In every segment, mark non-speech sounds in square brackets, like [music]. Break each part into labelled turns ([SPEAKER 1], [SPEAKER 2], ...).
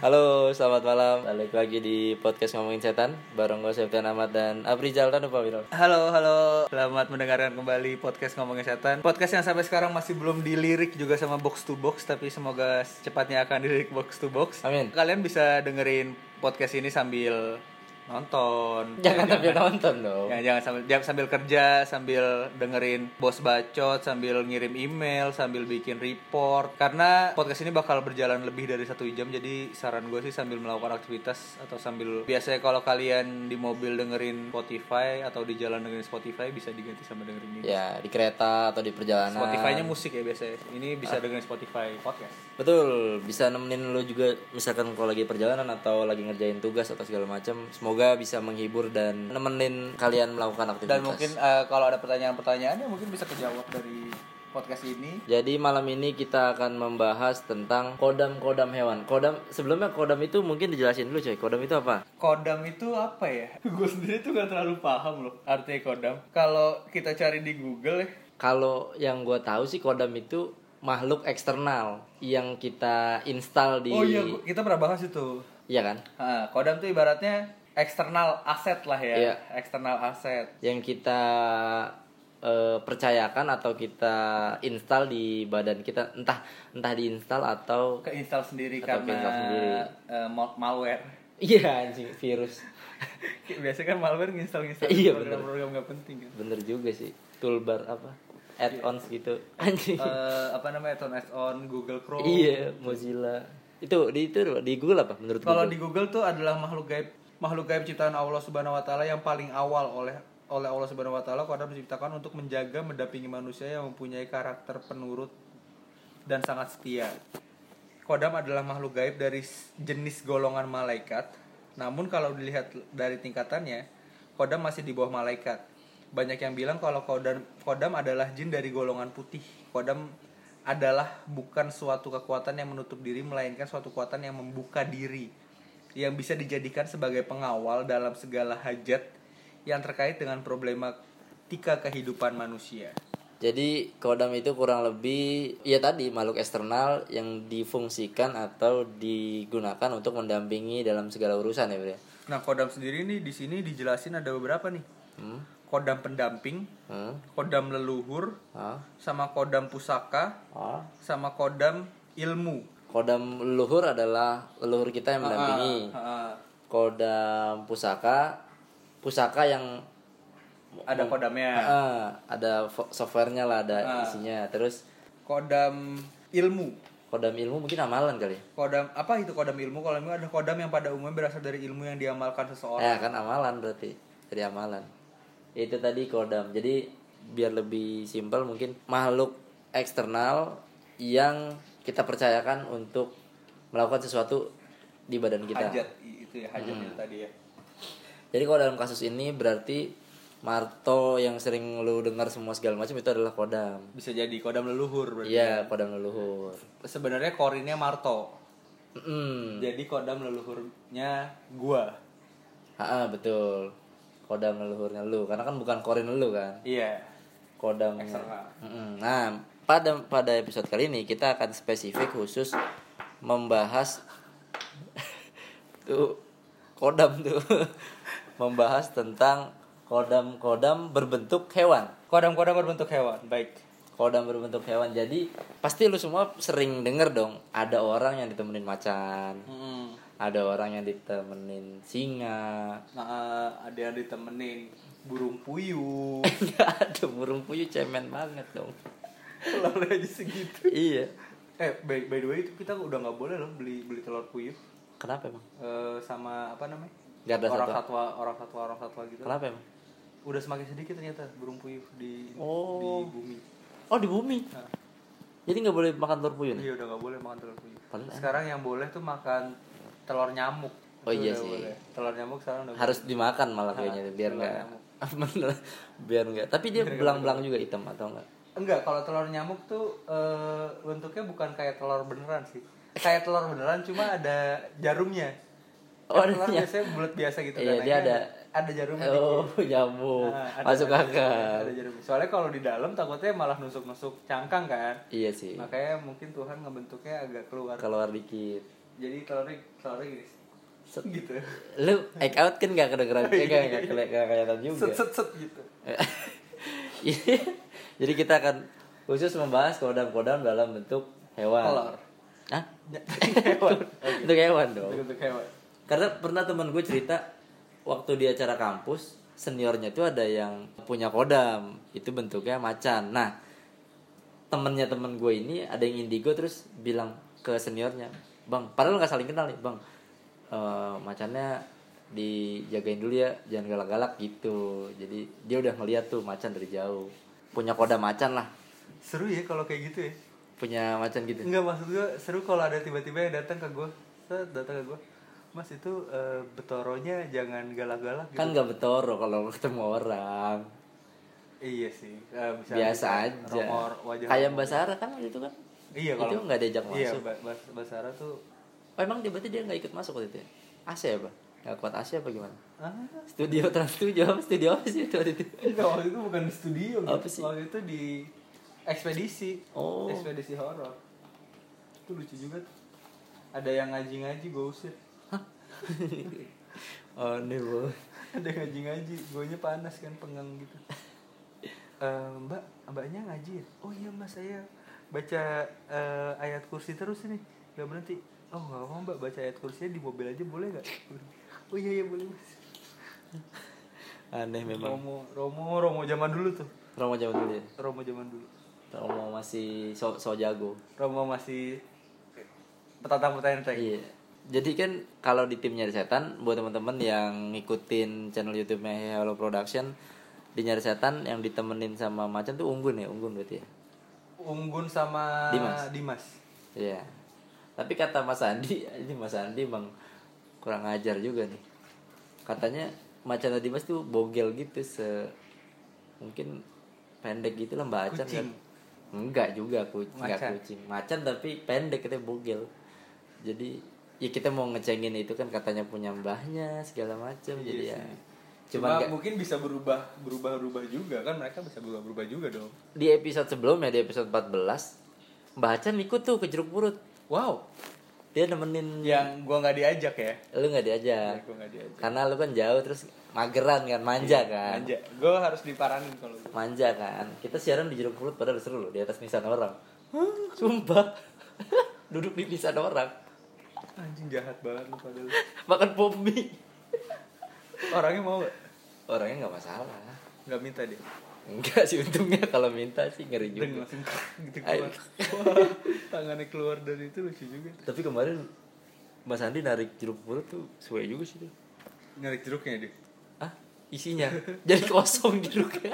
[SPEAKER 1] Halo, selamat malam. Balik lagi di podcast ngomongin setan bareng gue Septian Ahmad dan Aprijal dan apa Wirol?
[SPEAKER 2] Halo, halo. Selamat mendengarkan kembali podcast Ngomongin Setan. Podcast yang sampai sekarang masih belum dilirik juga sama Box to Box, tapi semoga secepatnya akan dilirik Box to Box.
[SPEAKER 1] Amin.
[SPEAKER 2] Kalian bisa dengerin podcast ini sambil nonton.
[SPEAKER 1] Jangan sambil nonton dong.
[SPEAKER 2] Ya, jangan sambil jangan sambil kerja, sambil dengerin bos bacot, sambil ngirim email, sambil bikin report. Karena podcast ini bakal berjalan lebih dari satu jam, jadi saran gue sih sambil melakukan aktivitas atau sambil biasanya kalau kalian di mobil dengerin Spotify atau di jalan dengerin Spotify bisa diganti sama dengerin ini.
[SPEAKER 1] Ya, di kereta atau di perjalanan.
[SPEAKER 2] Spotify-nya musik ya biasanya. Ini bisa dengerin Spotify podcast.
[SPEAKER 1] Betul, bisa nemenin lo juga misalkan kalau lagi perjalanan atau lagi ngerjain tugas atau segala macam. Semoga bisa menghibur dan nemenin kalian melakukan aktivitas.
[SPEAKER 2] Dan mungkin eh, kalau ada pertanyaan-pertanyaan ya mungkin bisa kejawab dari podcast ini.
[SPEAKER 1] Jadi malam ini kita akan membahas tentang kodam-kodam hewan. Kodam sebelumnya kodam itu mungkin dijelasin dulu coy. Kodam itu apa?
[SPEAKER 2] Kodam itu apa ya? [laughs] Gue sendiri tuh gak terlalu paham loh artinya kodam. Kalau kita cari di Google ya,
[SPEAKER 1] Kalau yang gue tahu sih kodam itu makhluk eksternal yang kita install di
[SPEAKER 2] Oh iya, kita pernah bahas itu.
[SPEAKER 1] Iya kan?
[SPEAKER 2] Ah, kodam tuh ibaratnya eksternal aset lah ya.
[SPEAKER 1] Iya.
[SPEAKER 2] Eksternal aset.
[SPEAKER 1] Yang kita eh, percayakan atau kita install di badan kita entah entah diinstal atau
[SPEAKER 2] Keinstal sendiri
[SPEAKER 1] Atau
[SPEAKER 2] karena
[SPEAKER 1] keinstal sendiri.
[SPEAKER 2] mal- malware.
[SPEAKER 1] iya anjing virus. [laughs]
[SPEAKER 2] Biasanya kan malware nginstal-nginstal
[SPEAKER 1] Iya,
[SPEAKER 2] program-program gak penting kan.
[SPEAKER 1] Bener juga sih. Toolbar apa? Add-ons gitu. Anjing.
[SPEAKER 2] Eh, apa namanya? Add-on add-on Google Chrome.
[SPEAKER 1] Iya, Mozilla. Itu di itu di Google apa menurut
[SPEAKER 2] Kalau di Google tuh adalah makhluk gaib makhluk gaib ciptaan Allah Subhanahu wa taala yang paling awal oleh oleh Allah Subhanahu wa taala kodam diciptakan untuk menjaga mendampingi manusia yang mempunyai karakter penurut dan sangat setia. Kodam adalah makhluk gaib dari jenis golongan malaikat. Namun kalau dilihat dari tingkatannya, kodam masih di bawah malaikat. Banyak yang bilang kalau kodam kodam adalah jin dari golongan putih. Kodam adalah bukan suatu kekuatan yang menutup diri melainkan suatu kekuatan yang membuka diri yang bisa dijadikan sebagai pengawal dalam segala hajat yang terkait dengan problematika kehidupan manusia.
[SPEAKER 1] Jadi kodam itu kurang lebih ya tadi makhluk eksternal yang difungsikan atau digunakan untuk mendampingi dalam segala urusan ya, Bro.
[SPEAKER 2] Nah, kodam sendiri nih di sini dijelasin ada beberapa nih.
[SPEAKER 1] Hmm?
[SPEAKER 2] Kodam pendamping,
[SPEAKER 1] Hmm?
[SPEAKER 2] kodam leluhur,
[SPEAKER 1] Ah?
[SPEAKER 2] sama kodam pusaka,
[SPEAKER 1] Ah?
[SPEAKER 2] sama kodam ilmu.
[SPEAKER 1] Kodam leluhur adalah leluhur kita yang mendampingi.
[SPEAKER 2] Ah, ah.
[SPEAKER 1] Kodam pusaka pusaka yang
[SPEAKER 2] Ada kodamnya.
[SPEAKER 1] ah, ada softwarenya lah, ada
[SPEAKER 2] Ah.
[SPEAKER 1] isinya. Terus
[SPEAKER 2] Kodam ilmu.
[SPEAKER 1] kodam ilmu mungkin amalan kali. ya?
[SPEAKER 2] Kodam apa itu kodam ilmu? Kalau ilmu ada kodam yang pada umumnya berasal dari ilmu yang diamalkan seseorang.
[SPEAKER 1] Ya kan amalan berarti dari amalan. Itu tadi kodam. Jadi biar lebih simpel mungkin makhluk eksternal yang kita percayakan untuk melakukan sesuatu di badan kita.
[SPEAKER 2] Hajat itu ya, hajat
[SPEAKER 1] Hmm.
[SPEAKER 2] itu tadi ya.
[SPEAKER 1] Jadi kalau dalam kasus ini berarti Marto yang sering lu dengar semua segala macam itu adalah kodam.
[SPEAKER 2] Bisa jadi kodam leluhur berarti.
[SPEAKER 1] Iya, kodam leluhur.
[SPEAKER 2] Sebenarnya korinnya Marto.
[SPEAKER 1] Mm.
[SPEAKER 2] Jadi kodam leluhurnya gua.
[SPEAKER 1] Ah, betul. Kodam leluhurnya lu karena kan bukan korin lu kan.
[SPEAKER 2] Iya.
[SPEAKER 1] kodam
[SPEAKER 2] Eksternal.
[SPEAKER 1] Mm-mm. Nah, pada pada episode kali ini kita akan spesifik khusus membahas [laughs] tuh kodam tuh [laughs] membahas tentang kodam-kodam berbentuk hewan.
[SPEAKER 2] Kodam-kodam berbentuk hewan. Baik.
[SPEAKER 1] Kodam berbentuk hewan. Jadi pasti lu semua sering denger dong, ada orang yang ditemenin macan,
[SPEAKER 2] Hmm.
[SPEAKER 1] ada orang yang ditemenin singa.
[SPEAKER 2] Nah, ada yang ditemenin burung puyuh. [laughs]
[SPEAKER 1] Enggak ada burung puyuh cemen banget dong. [laughs]
[SPEAKER 2] Lalu aja segitu.
[SPEAKER 1] iya.
[SPEAKER 2] Eh, by, by the way itu kita udah nggak boleh loh beli beli telur puyuh
[SPEAKER 1] Kenapa emang?
[SPEAKER 2] Eh, sama apa namanya?
[SPEAKER 1] Garda
[SPEAKER 2] orang
[SPEAKER 1] satwa.
[SPEAKER 2] satwa, orang satwa, orang satwa gitu.
[SPEAKER 1] Kenapa emang?
[SPEAKER 2] Udah semakin sedikit ternyata burung puyuh di
[SPEAKER 1] Oh.
[SPEAKER 2] di bumi.
[SPEAKER 1] Oh di bumi.
[SPEAKER 2] Nah,
[SPEAKER 1] Jadi nggak boleh makan telur puyuh nih?
[SPEAKER 2] iya udah nggak boleh makan telur puyuh.
[SPEAKER 1] Padahal
[SPEAKER 2] Sekarang yang boleh tuh makan telur nyamuk.
[SPEAKER 1] Oh
[SPEAKER 2] Itu
[SPEAKER 1] iya sih.
[SPEAKER 2] boleh. Telur nyamuk sekarang udah
[SPEAKER 1] Harus dimakan malah
[SPEAKER 2] Ah,
[SPEAKER 1] kayaknya biar
[SPEAKER 2] telur
[SPEAKER 1] nggak [laughs] biar nggak. Tapi dia belang-belang juga hitam atau enggak?
[SPEAKER 2] Enggak, kalau telur nyamuk tuh eh, bentuknya bukan kayak telur beneran sih. Kayak telur beneran cuma ada jarumnya.
[SPEAKER 1] Oh,
[SPEAKER 2] telur
[SPEAKER 1] nya-
[SPEAKER 2] biasanya bulat biasa gitu
[SPEAKER 1] Iya,
[SPEAKER 2] kan.
[SPEAKER 1] dia ada-
[SPEAKER 2] ada jarumnya
[SPEAKER 1] Oh
[SPEAKER 2] dikit. [laughs]
[SPEAKER 1] nyamuk
[SPEAKER 2] Nah, ada-
[SPEAKER 1] masuk
[SPEAKER 2] ada-
[SPEAKER 1] akal.
[SPEAKER 2] Ada jarumnya. Soalnya kalau di dalam takutnya malah nusuk-nusuk cangkang kan.
[SPEAKER 1] Iya sih.
[SPEAKER 2] Makanya mungkin Tuhan ngebentuknya agak keluar.
[SPEAKER 1] Keluar dikit.
[SPEAKER 2] jadi telurnya telurnya gini
[SPEAKER 1] Set. [laughs]
[SPEAKER 2] gitu
[SPEAKER 1] lu egg out kan gak kedengeran kayak gak, gak, kelihatan juga
[SPEAKER 2] set set set gitu [laughs]
[SPEAKER 1] jadi kita akan khusus membahas kodam-kodam dalam bentuk hewan.
[SPEAKER 2] Telur.
[SPEAKER 1] Hah? [laughs]
[SPEAKER 2] hewan.
[SPEAKER 1] Bentuk hewan dong.
[SPEAKER 2] Untuk hewan.
[SPEAKER 1] Karena pernah teman gue cerita waktu di acara kampus seniornya itu ada yang punya kodam. Itu bentuknya macan. Nah temennya temen gue ini ada yang indigo terus bilang ke seniornya bang padahal nggak saling kenal nih bang. Eh, macannya dijagain dulu ya jangan galak-galak gitu. Jadi dia udah ngeliat tuh macan dari jauh punya kodam macan lah.
[SPEAKER 2] Seru ya kalau kayak gitu ya.
[SPEAKER 1] Punya macan gitu.
[SPEAKER 2] Enggak maksud gue seru kalau ada tiba-tiba yang datang ke gue datang ke gue mas itu eh, betoronya jangan galak-galak gitu.
[SPEAKER 1] kan nggak betoro kalau ketemu orang.
[SPEAKER 2] Iya sih bisa-
[SPEAKER 1] biasa aja.
[SPEAKER 2] romor, wajah
[SPEAKER 1] kayak
[SPEAKER 2] romor.
[SPEAKER 1] Mbak Sarah kan waktu itu kan?
[SPEAKER 2] Iya
[SPEAKER 1] itu nggak diajak
[SPEAKER 2] iya
[SPEAKER 1] masuk.
[SPEAKER 2] Mbak Mbak- Mbak Sarah tuh
[SPEAKER 1] oh emang dia berarti dia nggak ikut masuk waktu itu ya? AC ya pak nggak kuat AC apa gimana?
[SPEAKER 2] Ah
[SPEAKER 1] studio trans studio apa? Studio apa sih itu waktu itu? [laughs]
[SPEAKER 2] Enggak waktu itu bukan di studio.
[SPEAKER 1] Apa sih?
[SPEAKER 2] waktu itu di ekspedisi.
[SPEAKER 1] Oh.
[SPEAKER 2] ekspedisi horor. Itu lucu juga tuh. Ada yang ngaji-ngaji gue [laughs] usir
[SPEAKER 1] oh ini bu
[SPEAKER 2] ada ngaji-ngaji gue panas kan pengang gitu. [laughs] Eh, mbak mbaknya ngaji ya? oh iya mas saya baca eh, ayat kursi terus ini. Nggak berhenti. Oh nggak mau mbak baca ayat kursinya di mobil aja boleh nggak oh iya iya boleh mas.
[SPEAKER 1] Aneh memang.
[SPEAKER 2] Romo Romo Romo zaman dulu tuh.
[SPEAKER 1] Romo jauh dulu ya?
[SPEAKER 2] Romo zaman dulu.
[SPEAKER 1] Romo masih so, so jago.
[SPEAKER 2] Romo masih petantang petenteng
[SPEAKER 1] iya. Jadi kan kalau di tim nyari setan buat teman-teman yang ngikutin channel YouTube-nya Hello Production di nyari setan yang ditemenin sama macan tuh unggun ya? Unggun berarti ya?
[SPEAKER 2] Unggun sama
[SPEAKER 1] Dimas.
[SPEAKER 2] Dimas.
[SPEAKER 1] Iya. Tapi kata Mas Andi, ini [laughs] Mas Andi emang kurang ajar juga nih. Katanya macan tadi Mas tuh bogel gitu se mungkin pendek gitu lah macan
[SPEAKER 2] Kucing.
[SPEAKER 1] kan. Enggak juga kucing, enggak
[SPEAKER 2] Macan.
[SPEAKER 1] kucing. Macan tapi pendek katanya bogel. Jadi ya kita mau ngecengin itu kan katanya punya mbahnya segala macam
[SPEAKER 2] Iya
[SPEAKER 1] jadi ya
[SPEAKER 2] sih.
[SPEAKER 1] cuma
[SPEAKER 2] Cuma
[SPEAKER 1] nggak-
[SPEAKER 2] mungkin bisa berubah berubah berubah juga kan mereka bisa berubah berubah juga dong.
[SPEAKER 1] di episode sebelumnya di episode 14 Mbah Acan ikut tuh ke jeruk purut
[SPEAKER 2] Wow.
[SPEAKER 1] Dia nemenin
[SPEAKER 2] Yang gua nggak diajak ya.
[SPEAKER 1] lu nggak diajak
[SPEAKER 2] Gua nggak diajak.
[SPEAKER 1] karena lu kan jauh terus mageran kan manja kan
[SPEAKER 2] Manja. Gua harus diparanin kalau gua.
[SPEAKER 1] manja kan kita siaran di jeruk purut padahal seru loh di atas nisan orang sumpah [laughs] duduk di nisan orang
[SPEAKER 2] Anjing jahat banget lu padahal. [laughs]
[SPEAKER 1] makan pop mie
[SPEAKER 2] Orangnya mau gak?
[SPEAKER 1] orangnya nggak masalah
[SPEAKER 2] Gak minta dia.
[SPEAKER 1] Enggak sih untungnya kalau minta sih ngeri
[SPEAKER 2] Dan
[SPEAKER 1] juga
[SPEAKER 2] langsung gitu keluar. Wah, tangannya keluar dari itu lucu juga. tuh.
[SPEAKER 1] tapi kemarin Mas Andi narik jeruk purut tuh sesuai juga sih tuh
[SPEAKER 2] Narik jeruknya dia.
[SPEAKER 1] ah isinya jadi kosong jeruknya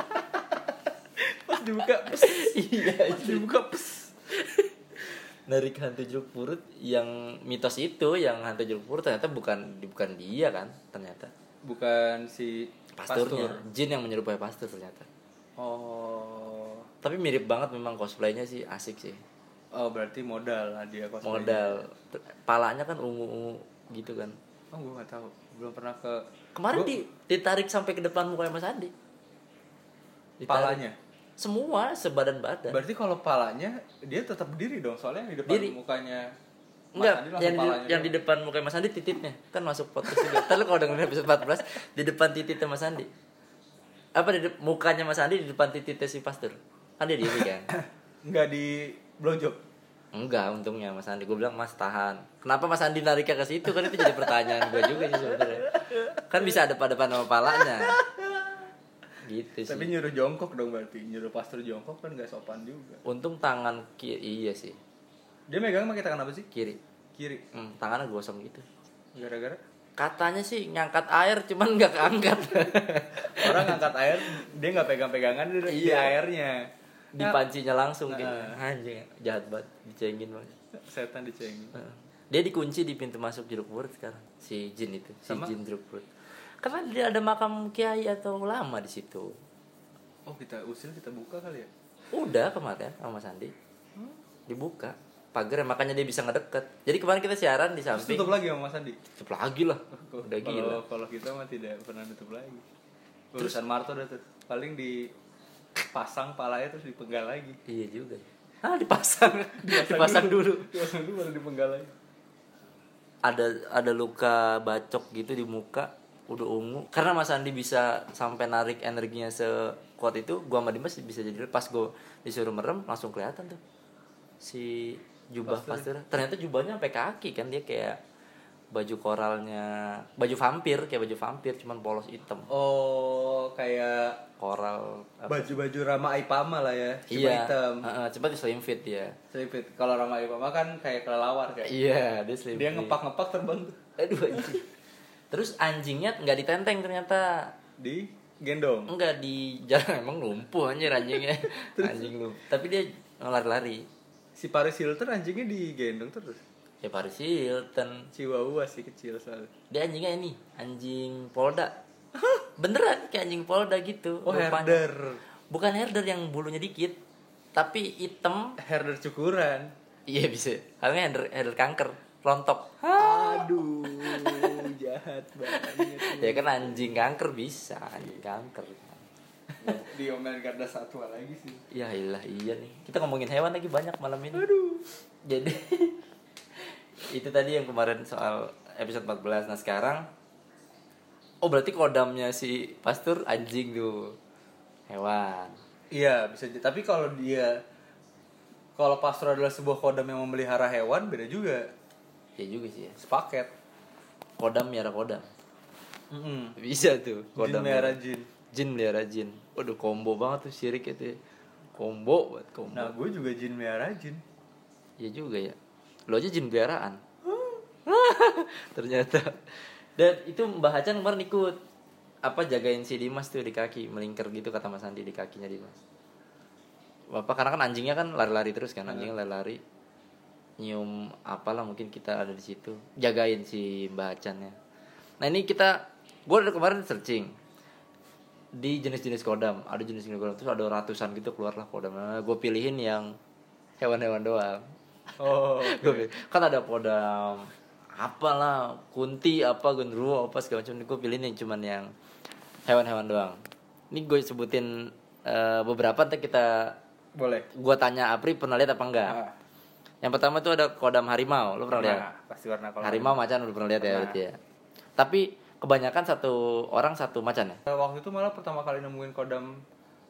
[SPEAKER 2] Pas dibuka, pes.
[SPEAKER 1] iya
[SPEAKER 2] Pas dibuka, pes.
[SPEAKER 1] narik hantu jeruk purut yang mitos itu yang hantu jeruk purut ternyata bukan bukan dia kan ternyata
[SPEAKER 2] Bukan si
[SPEAKER 1] pasturnya
[SPEAKER 2] pastur.
[SPEAKER 1] jin yang menyerupai pastur ternyata
[SPEAKER 2] Oh.
[SPEAKER 1] tapi mirip banget memang cosplaynya sih asik sih
[SPEAKER 2] Oh berarti modal lah dia cosplay.
[SPEAKER 1] modal palanya kan ungu ungu gitu kan
[SPEAKER 2] Oh gue gak tahu. Belum pernah ke
[SPEAKER 1] kemarin
[SPEAKER 2] Gua-
[SPEAKER 1] di, ditarik sampai ke depan mukanya Mas Andi Ditarik.
[SPEAKER 2] palanya.
[SPEAKER 1] semua sebadan badan
[SPEAKER 2] Berarti kalau palanya dia tetap berdiri dong soalnya yang di depan
[SPEAKER 1] Diri.
[SPEAKER 2] mukanya Mas
[SPEAKER 1] Enggak, yang di, yang di depan mukanya Mas Andi tititnya kan masuk podcast juga. Lu kalau dengerin episode 14 di depan tititnya Mas Andi. Apa di mukanya Mas Andi di depan tititnya si pastor? Kan dia diri kan? [coughs]
[SPEAKER 2] Nggak di blowjob.
[SPEAKER 1] Enggak, untungnya Mas Andi. Gue bilang Mas tahan. Kenapa Mas Andi nariknya ke situ? Kan itu jadi pertanyaan gue juga sih sebenarnya. Kan bisa ada pada depan sama palanya. Gitu sih.
[SPEAKER 2] Tapi nyuruh jongkok dong berarti. Nyuruh pastor jongkok kan nggak sopan juga.
[SPEAKER 1] Untung tangan kiri iya sih.
[SPEAKER 2] Dia megang pakai tangan apa sih?
[SPEAKER 1] Kiri.
[SPEAKER 2] Kiri.
[SPEAKER 1] Hmm, tangannya gosong gitu.
[SPEAKER 2] Gara-gara
[SPEAKER 1] Katanya sih ngangkat air cuman nggak keangkat. [laughs]
[SPEAKER 2] orang ngangkat air dia nggak pegang-pegangan dia di
[SPEAKER 1] Iya.
[SPEAKER 2] airnya.
[SPEAKER 1] di pancinya langsung gitu.
[SPEAKER 2] Nah.
[SPEAKER 1] Anjing, jahat banget, dicengin banget.
[SPEAKER 2] Setan dicengin.
[SPEAKER 1] Heeh. Dia dikunci di pintu masuk jeruk purut sekarang. Si jin itu, si
[SPEAKER 2] Sama?
[SPEAKER 1] jin jeruk purut. Karena dia ada makam kiai atau ulama di situ.
[SPEAKER 2] Oh kita usil kita buka kali ya?
[SPEAKER 1] Udah kemarin sama Mas Andi.
[SPEAKER 2] Hmm?
[SPEAKER 1] Dibuka pagar makanya dia bisa ngedeket. Jadi kemarin kita siaran di
[SPEAKER 2] Terus
[SPEAKER 1] samping.
[SPEAKER 2] tutup lagi sama Mas Andi.
[SPEAKER 1] Tutup lagi lah. [laughs] Udah gila.
[SPEAKER 2] Kalau kita mah tidak pernah tutup lagi. Urusan Marto udah tuh. Paling dipasang palanya terus dipenggal lagi.
[SPEAKER 1] Iya juga. Ah dipasang, [laughs] dipasang, dulu.
[SPEAKER 2] Dipasang dulu baru dipenggal lagi.
[SPEAKER 1] ada ada luka bacok gitu di muka udah ungu karena Mas Andi bisa sampai narik energinya sekuat itu gua sama Dimas bisa jadi pas gua disuruh merem langsung kelihatan tuh si jubah pastur ternyata jubahnya sampai kaki kan dia kayak baju koralnya baju vampir kayak baju vampir cuman polos hitam
[SPEAKER 2] Oh, kayak
[SPEAKER 1] koral
[SPEAKER 2] baju-baju Rama Aipama lah ya. Cuma
[SPEAKER 1] iya
[SPEAKER 2] hitam.
[SPEAKER 1] Heeh, cepat di slim fit ya
[SPEAKER 2] Selipit. Kalau Rama Aipama kan kayak kelelawar kayak.
[SPEAKER 1] iya dia slim
[SPEAKER 2] Dia
[SPEAKER 1] fit.
[SPEAKER 2] ngepak-ngepak terbang tuh.
[SPEAKER 1] aduh anjing. terus anjingnya nggak ditenteng ternyata
[SPEAKER 2] Di gendong.
[SPEAKER 1] enggak di jalan emang lumpuh anjir anjingnya [laughs] anjing lu tapi dia lari-lari
[SPEAKER 2] Si Paris Hilton anjingnya digendong terus.
[SPEAKER 1] ya Paris Hilton
[SPEAKER 2] Chihuahua sih kecil soalnya.
[SPEAKER 1] dia anjingnya ini anjing polda beneran kayak anjing polda gitu
[SPEAKER 2] Oh,
[SPEAKER 1] rupanya.
[SPEAKER 2] herder.
[SPEAKER 1] bukan herder yang bulunya dikit tapi hitam
[SPEAKER 2] Herder cukuran.
[SPEAKER 1] iya bisa halnya herder, herder kanker rontok
[SPEAKER 2] Aduh, [laughs] jahat banget.
[SPEAKER 1] ya kan anjing kanker bisa anjing kanker
[SPEAKER 2] Diomelin karena satwa lagi sih.
[SPEAKER 1] ya ilah iya nih kita ngomongin hewan lagi banyak malam ini
[SPEAKER 2] Aduh.
[SPEAKER 1] jadi [laughs] itu tadi yang kemarin soal episode 14 nah sekarang oh berarti kodamnya si pastur anjing tuh hewan
[SPEAKER 2] Iya, bisa jadi. Tapi kalau dia kalau pastor adalah sebuah kodam yang memelihara hewan, beda juga.
[SPEAKER 1] ya juga sih ya
[SPEAKER 2] Sepaket.
[SPEAKER 1] kodam miara kodam
[SPEAKER 2] Mm
[SPEAKER 1] bisa tuh
[SPEAKER 2] Jin
[SPEAKER 1] kodam
[SPEAKER 2] merah jin.
[SPEAKER 1] Jin melihara jin. Waduh combo banget tuh syirik itu ya. combo buat combo.
[SPEAKER 2] Nah, gue juga jin merah jin.
[SPEAKER 1] ya juga ya. Lo aja jin peliharaan. [laughs] Ternyata. Dan itu Mbah Hacan kemarin ikut. Apa jagain si Dimas tuh di kaki. Melingkar gitu kata Mas Andi di kakinya Dimas. Bapak karena kan anjingnya kan lari-lari terus kan. Anjingnya lari-lari. Nyium apalah mungkin kita ada di situ. Jagain si Mbah Hacan ya. Nah ini kita gue udah kemarin searching di jenis-jenis kodam. Ada jenis-jenis kodam terus ada ratusan gitu keluarlah kodam. Nah, gue pilihin yang hewan-hewan doang.
[SPEAKER 2] Oh. [laughs]
[SPEAKER 1] Gua- kan ada podam apalah kunti apa genderuwo apa segala macam. Gue pilih nih cuman yang hewan-hewan doang. Ini gue sebutin eh, beberapa ntar kita
[SPEAKER 2] Boleh.
[SPEAKER 1] gue tanya Apri pernah lihat apa enggak?
[SPEAKER 2] Ah,
[SPEAKER 1] yang pertama tuh ada kodam harimau lo pernah lihat?
[SPEAKER 2] nah, pasti warna
[SPEAKER 1] harimau macan udah pernah lihat ya ya. Tapi kebanyakan satu orang satu macan ya
[SPEAKER 2] Waktu itu malah pertama kali nemuin kodam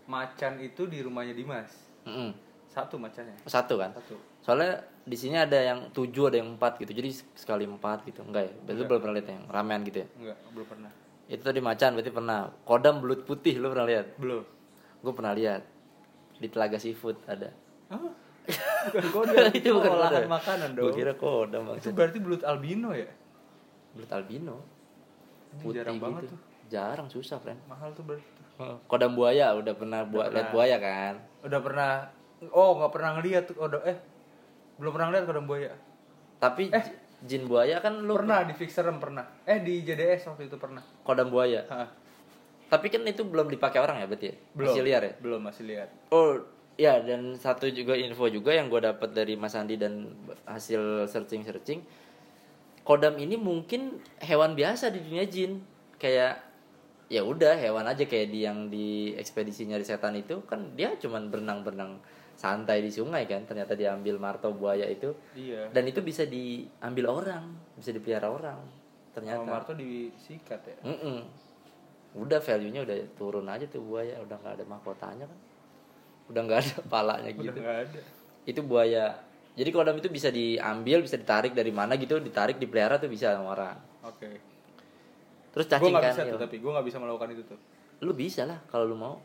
[SPEAKER 2] macan itu di rumahnya Dimas.
[SPEAKER 1] Mm-mm.
[SPEAKER 2] Satu macannya.
[SPEAKER 1] satu kan
[SPEAKER 2] Satu.
[SPEAKER 1] soalnya di sini ada yang tujuh ada yang empat gitu jadi sekali empat gitu enggak ya berarti belum pernah lihat yang ramean gitu ya
[SPEAKER 2] Enggak, belum pernah.
[SPEAKER 1] itu tadi macan berarti pernah kodam belut putih lo pernah lihat
[SPEAKER 2] Belum.
[SPEAKER 1] gue pernah lihat di telaga seafood ada
[SPEAKER 2] Hah? [laughs] Bukan kodam,
[SPEAKER 1] itu bukan
[SPEAKER 2] olahan
[SPEAKER 1] kodam.
[SPEAKER 2] makanan
[SPEAKER 1] gue
[SPEAKER 2] dong.
[SPEAKER 1] kira kodam
[SPEAKER 2] Itu berarti belut albino ya?
[SPEAKER 1] belut albino putih
[SPEAKER 2] jarang banget
[SPEAKER 1] gitu
[SPEAKER 2] tuh.
[SPEAKER 1] jarang susah friend
[SPEAKER 2] Mahal tuh berarti.
[SPEAKER 1] kodam buaya udah pernah buat lihat buaya kan
[SPEAKER 2] Udah pernah Oh, nggak pernah ngeliat tuh kodam eh belum pernah ngeliat kodam buaya.
[SPEAKER 1] tapi
[SPEAKER 2] Eh.
[SPEAKER 1] jin buaya kan lu
[SPEAKER 2] Pernah di Fixerem pernah. Eh di JDS waktu itu pernah.
[SPEAKER 1] kodam buaya
[SPEAKER 2] Hah,
[SPEAKER 1] tapi kan itu belum dipakai orang ya berarti ya?
[SPEAKER 2] belum.
[SPEAKER 1] masih liar ya
[SPEAKER 2] Belum masih lihat.
[SPEAKER 1] Oh ya dan satu juga info juga yang gue dapat dari Mas Andi dan hasil searching searching kodam ini mungkin hewan biasa di dunia jin. Kayak ya udah hewan aja kayak di yang di ekspedisi nyari setan itu. Kan dia cuman berenang-berenang santai di sungai kan. Ternyata diambil marto buaya itu.
[SPEAKER 2] Iya.
[SPEAKER 1] dan itu bisa diambil orang bisa dipelihara orang. Ternyata.
[SPEAKER 2] Marto disikat ya.
[SPEAKER 1] Mm-mm. udah value nya udah turun aja tuh buaya. Udah nggak ada mahkotanya kan. Udah nggak ada [laughs] palanya
[SPEAKER 2] Udah
[SPEAKER 1] gitu.
[SPEAKER 2] nggak ada.
[SPEAKER 1] itu buaya jadi kodam itu bisa diambil bisa ditarik dari mana gitu ditarik dipelihara tuh bisa sama orang
[SPEAKER 2] Oke.
[SPEAKER 1] terus
[SPEAKER 2] Gue
[SPEAKER 1] cacing
[SPEAKER 2] nggak
[SPEAKER 1] kan
[SPEAKER 2] bisa
[SPEAKER 1] iya.
[SPEAKER 2] tuh tapi gue nggak bisa melakukan itu tuh.
[SPEAKER 1] lu bisa lah kalau lu mau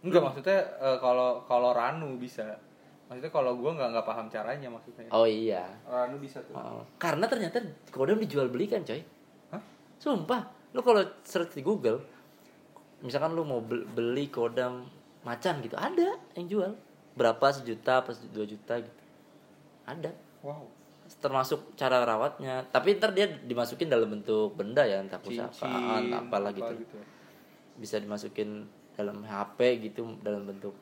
[SPEAKER 2] Enggak maksudnya eh, kalau kalau Ranu bisa. Maksudnya kalau gue nggak nggak paham caranya maksudnya.
[SPEAKER 1] oh iya
[SPEAKER 2] Ranu bisa tuh.
[SPEAKER 1] Oh, karena ternyata kodam dijual belikan coy
[SPEAKER 2] Hah?
[SPEAKER 1] sumpah lu kalau search di Google misalkan lu mau bel- beli kodam macan gitu ada yang jual berapa sejuta apa dua juta gitu ada
[SPEAKER 2] Wow.
[SPEAKER 1] termasuk cara rawatnya tapi ntar dia dimasukin dalam bentuk benda ya entah pusaka
[SPEAKER 2] Cincin,
[SPEAKER 1] entah apalah
[SPEAKER 2] apa
[SPEAKER 1] gitu bisa dimasukin dalam HP gitu dalam bentuk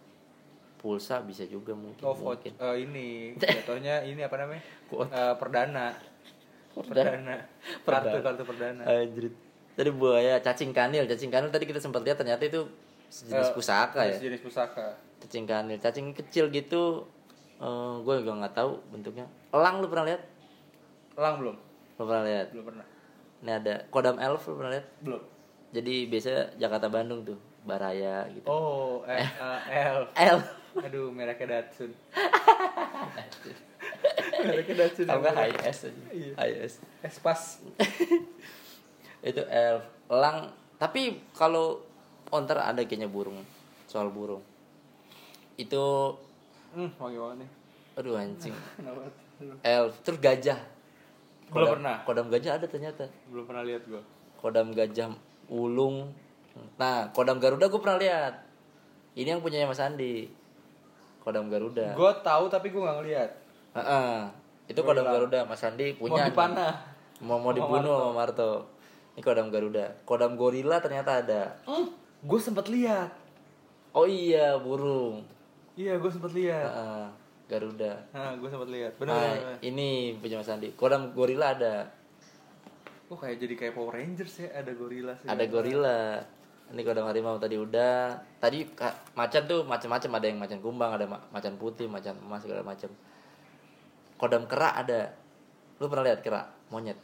[SPEAKER 1] pulsa bisa juga mungkin
[SPEAKER 2] Oh,
[SPEAKER 1] mungkin
[SPEAKER 2] eh, ini [laughs] jatuhnya ini apa namanya? Eh, perdana. [laughs] Perdana. Kartu kartu perdana.
[SPEAKER 1] Anjrit. tadi buaya cacing kanil cacing kanil tadi kita sempat lihat ternyata itu sejenis
[SPEAKER 2] Eh,
[SPEAKER 1] pusaka ya
[SPEAKER 2] Jenis pusaka.
[SPEAKER 1] cacing kanil cacing kecil gitu eh gue juga nggak tahu bentuknya elang lu pernah lihat
[SPEAKER 2] Elang belum?
[SPEAKER 1] Lo pernah lihat?
[SPEAKER 2] belum pernah
[SPEAKER 1] Ini ada kodam elf lo pernah lihat?
[SPEAKER 2] belum
[SPEAKER 1] Jadi biasanya Jakarta Bandung tuh, Baraya gitu.
[SPEAKER 2] oh eh, eh, elf
[SPEAKER 1] Elf.
[SPEAKER 2] aduh mereknya Datsun [laughs] mereknya Datsun
[SPEAKER 1] Kalau nggak high S aja.
[SPEAKER 2] Iya.
[SPEAKER 1] High S.
[SPEAKER 2] Espas [laughs]
[SPEAKER 1] Itu elf. Elang. Tapi kalau onter ada kayaknya burung. Soal burung. Itu
[SPEAKER 2] hmm wangi banget nih
[SPEAKER 1] aduh anjing. [laughs] Elf. Terus gajah.
[SPEAKER 2] Belum pernah.
[SPEAKER 1] Kodam gajah ada ternyata.
[SPEAKER 2] belum pernah lihat gua
[SPEAKER 1] Kodam gajah ulung. Nah, kodam Garuda gue pernah lihat. Ini yang punyanya Mas Andi. Kodam Garuda.
[SPEAKER 2] gua tahu tapi gua nggak ngeliat
[SPEAKER 1] Heeh. Itu kodam Garuda Mas Andi
[SPEAKER 2] mau
[SPEAKER 1] punya. nih.
[SPEAKER 2] dipanah
[SPEAKER 1] Mau mau dibunuh sama Marto. Ini kodam Garuda. Kodam gorila ternyata ada.
[SPEAKER 2] gue sempet lihat
[SPEAKER 1] Oh iya, burung.
[SPEAKER 2] Iya gue sempet lihat
[SPEAKER 1] Heeh, Garuda.
[SPEAKER 2] nah gue sempet lihat bener
[SPEAKER 1] Nah, ini punya Mas Andi. Kodam gorila ada.
[SPEAKER 2] oh kayak jadi kayak Power Rangers ya ada gorila sih
[SPEAKER 1] Ada gorila. Ini kodam harimau tadi udah. Tadi macan tuh macam-macam ada yang macan kumbang, ada ma- macan putih, macan emas segala macam. Kodam kera ada. Lu pernah lihat kera? Monyet.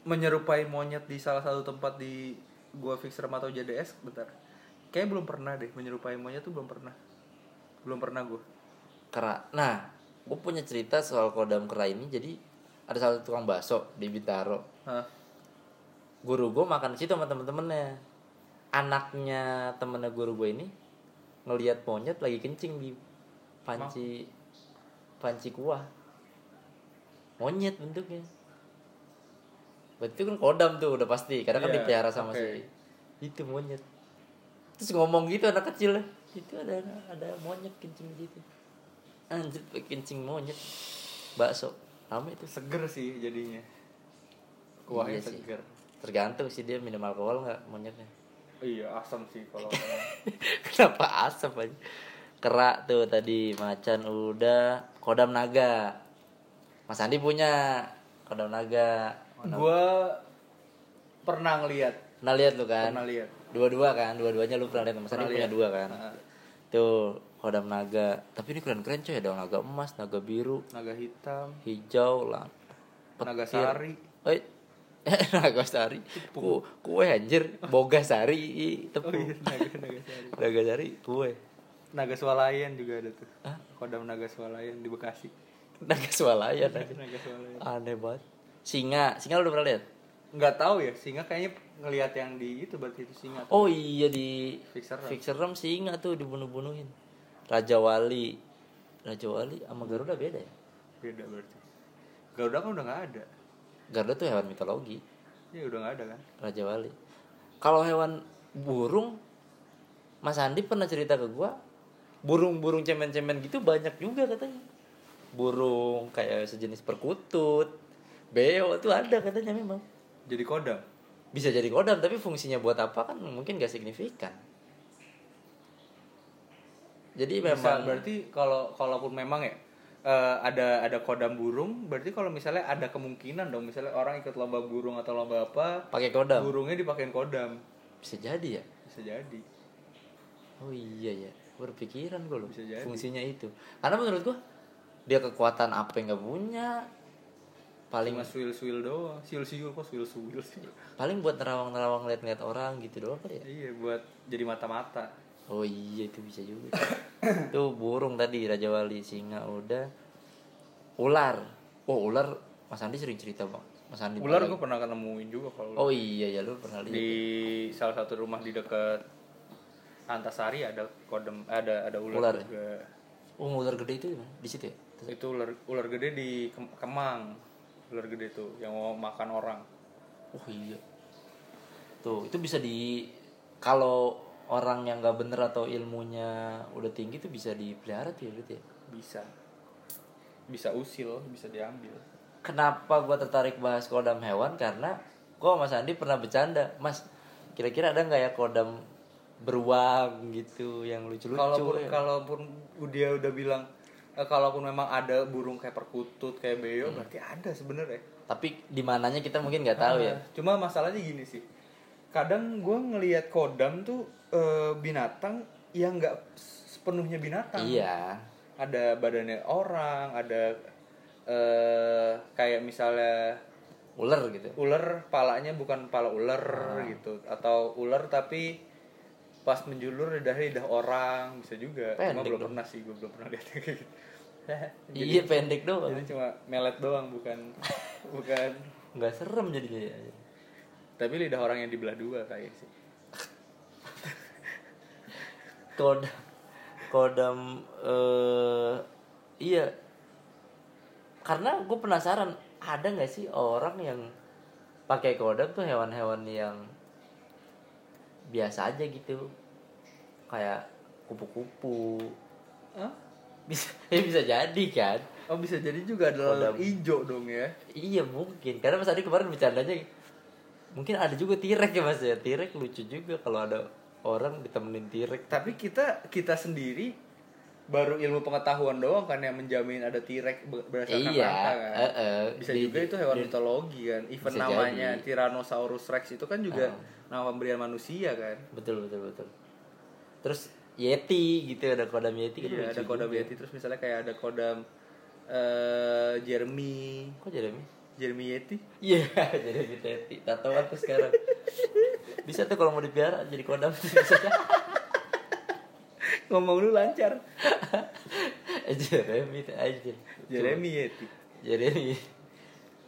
[SPEAKER 2] menyerupai monyet di salah satu tempat di gua fixer atau JDS bentar kayaknya belum pernah deh menyerupai monyet tuh belum pernah belum pernah gue
[SPEAKER 1] Kera. Nah, gue punya cerita soal kodam kera ini. Jadi ada satu tukang bakso di Bintaro.
[SPEAKER 2] Hah?
[SPEAKER 1] Guru gue makan di situ sama temen-temennya. Anaknya temennya guru gue ini ngelihat monyet lagi kencing di panci panci kuah. Monyet bentuknya. Berarti kan kodam tuh udah pasti. Karena kan
[SPEAKER 2] Iya,
[SPEAKER 1] dipelihara sama
[SPEAKER 2] oke.
[SPEAKER 1] si itu monyet. Terus ngomong gitu anak kecil itu ada ada monyet kencing gitu. Anjir kencing monyet. Bakso. Rame itu.
[SPEAKER 2] seger sih jadinya kuahnya
[SPEAKER 1] Iya sih.
[SPEAKER 2] seger
[SPEAKER 1] Tergantung sih dia minum alkohol nggak monyetnya.
[SPEAKER 2] Oh iya asam sih kalau [laughs]
[SPEAKER 1] Kenapa asap aja? Kerak tuh tadi macan udah kodam naga. Mas Andi punya kodam naga.
[SPEAKER 2] gue pernah ngeliat
[SPEAKER 1] Pernah lihat lu kan?
[SPEAKER 2] pernah lihat
[SPEAKER 1] Dua-dua kan? Dua-duanya lu pernah lihat. Andi
[SPEAKER 2] Pernah
[SPEAKER 1] punya dua kan?
[SPEAKER 2] Nah,
[SPEAKER 1] Tuh kodam naga. Tapi ini keren-keren coy. Ada naga emas, naga biru,
[SPEAKER 2] naga hitam
[SPEAKER 1] hijau lah.
[SPEAKER 2] naga sari
[SPEAKER 1] Eh, [laughs] naga sari. Ku, kue anjir. Boga sari. Ih,
[SPEAKER 2] oh
[SPEAKER 1] Tepung.
[SPEAKER 2] iya naga naga sari
[SPEAKER 1] Naga sari kue.
[SPEAKER 2] naga swalayan juga ada tuh
[SPEAKER 1] Hah?
[SPEAKER 2] kodam naga swalayan di Bekasi
[SPEAKER 1] Naga swalayan [laughs]
[SPEAKER 2] naga swalayan
[SPEAKER 1] Aneh banget. Singa, singa lu udah pernah lihat?
[SPEAKER 2] nggak tahu ya singa kayaknya ngelihat yang di itu berarti itu singa
[SPEAKER 1] Oh iya di
[SPEAKER 2] Fixer.
[SPEAKER 1] Fixer Ram singa tuh dibunuh-bunuhin. Raja Wali. Raja Wali sama Garuda beda ya?
[SPEAKER 2] beda berarti Garuda kan udah nggak ada
[SPEAKER 1] Garuda tuh hewan mitologi,
[SPEAKER 2] ya udah nggak ada kan
[SPEAKER 1] Raja Wali. Kalau hewan burung Mas Andi pernah cerita ke gua, burung-burung cemen-cemen gitu banyak juga katanya. Burung kayak sejenis perkutut, beo tuh ada katanya memang.
[SPEAKER 2] jadi kodam
[SPEAKER 1] Bisa jadi kodam tapi fungsinya buat apa kan mungkin gak signifikan. Jadi memang
[SPEAKER 2] berarti kalau kalaupun memang ya eh, ada ada kodam burung berarti kalau misalnya ada kemungkinan dong misalnya orang ikut lomba burung atau lomba apa
[SPEAKER 1] pakai kodam
[SPEAKER 2] burungnya dipakein kodam
[SPEAKER 1] bisa jadi ya.
[SPEAKER 2] bisa jadi
[SPEAKER 1] Oh iya ya, berpikiran gue loh
[SPEAKER 2] Bisa jadi.
[SPEAKER 1] fungsinya itu. Karena menurut gua dia kekuatan apa yang nggak punya, paling
[SPEAKER 2] cuma swil swil doang siul siul kok swil swil sih
[SPEAKER 1] paling buat nerawang-nerawang liat-liat orang gitu doang kali ya.
[SPEAKER 2] iya buat jadi mata mata
[SPEAKER 1] Oh iya itu bisa juga. [coughs] Tuh burung tadi Raja Wali, singa udah. Ular. Oh ular Mas Andi sering cerita bang. Mas Andi.
[SPEAKER 2] ular gue pernah ketemuin juga kalau
[SPEAKER 1] Oh iya ya lu pernah lihat.
[SPEAKER 2] di salah satu rumah di dekat Antasari ada kodam ada ada ular,
[SPEAKER 1] Ular ya?
[SPEAKER 2] juga
[SPEAKER 1] Oh ular gede itu di situ ya.
[SPEAKER 2] itu ular ular gede di Kem- Kemang ular gede tuh yang mau makan orang
[SPEAKER 1] Oh iya. Tuh itu bisa di kalau orang yang nggak bener atau ilmunya udah tinggi tuh bisa dipelihara tuh ya berarti ya.
[SPEAKER 2] bisa bisa usil bisa diambil
[SPEAKER 1] Kenapa gua tertarik bahas kodam hewan karena gua sama Mas Andi pernah bercanda, Mas. Kira-kira ada nggak ya kodam beruang gitu yang lucu-lucu?
[SPEAKER 2] kalaupun
[SPEAKER 1] ya?
[SPEAKER 2] kalaupun dia udah bilang kalaupun memang ada burung kayak perkutut kayak beo
[SPEAKER 1] Hmm.
[SPEAKER 2] berarti ada sebenarnya
[SPEAKER 1] Tapi di mananya kita mungkin nggak tahu ya.
[SPEAKER 2] Ah, cuma masalahnya gini sih kadang gue ngelihat kodam tuh eh, binatang yang nggak sepenuhnya binatang
[SPEAKER 1] Iya.
[SPEAKER 2] ada badannya orang ada eh kayak misalnya
[SPEAKER 1] ular gitu
[SPEAKER 2] ular palanya bukan pala ular gitu atau ular tapi pas menjulur lidahnya lidah orang bisa juga cuma
[SPEAKER 1] Pendek
[SPEAKER 2] belum
[SPEAKER 1] dong.
[SPEAKER 2] pernah sih gue belum pernah lihat kayak gitu jadi,
[SPEAKER 1] iya pendek doang.
[SPEAKER 2] jadi cuma melet doang bukan [laughs] bukan.
[SPEAKER 1] Nggak serem jadinya ya.
[SPEAKER 2] Tapi lidah orang yang dibelah dua kayak sih.
[SPEAKER 1] Kodam kodam eh iya. Karena gue penasaran ada nggak sih orang yang pakai kodam tuh hewan-hewan yang biasa aja gitu? Kayak kupu-kupu.
[SPEAKER 2] Hah?
[SPEAKER 1] Bisa [laughs] ya bisa jadi kan.
[SPEAKER 2] Oh bisa jadi juga adalah hijau dong ya.
[SPEAKER 1] Iya mungkin. Karena mas Adi kemarin bercandanya mungkin ada juga tirek ya mas ya. Tirek lucu juga kalau ada orang ditemenin tirek
[SPEAKER 2] tapi kita kita sendiri baru ilmu pengetahuan doang kan yang menjamin ada tirek ber- berdasarkan
[SPEAKER 1] Iya,
[SPEAKER 2] angka kan?
[SPEAKER 1] eh, eh.
[SPEAKER 2] bisa
[SPEAKER 1] Di-
[SPEAKER 2] juga itu hewan
[SPEAKER 1] di-
[SPEAKER 2] mitologi kan? Even namanya
[SPEAKER 1] jadi.
[SPEAKER 2] Tyrannosaurus Rex itu kan juga
[SPEAKER 1] Ah.
[SPEAKER 2] nama pemberian manusia kan?
[SPEAKER 1] Betul betul betul. Terus yeti gitu ada kodam yeti kan
[SPEAKER 2] iya
[SPEAKER 1] lucu
[SPEAKER 2] ada kodam. Yeti. Terus misalnya kayak ada kodam eh Jeremy.
[SPEAKER 1] Kok Jeremy?
[SPEAKER 2] Jeremy Yeti?
[SPEAKER 1] Iya [laughs] Jeremy yeti. Tatoan tuh sekarang. Bisa tuh kalau mau dipiara jadi kodam bisa. [laughs]
[SPEAKER 2] Ngomong lu lancar.
[SPEAKER 1] Eh, [laughs] Jeremy aja
[SPEAKER 2] Jeremy Yeti.
[SPEAKER 1] Jeremy.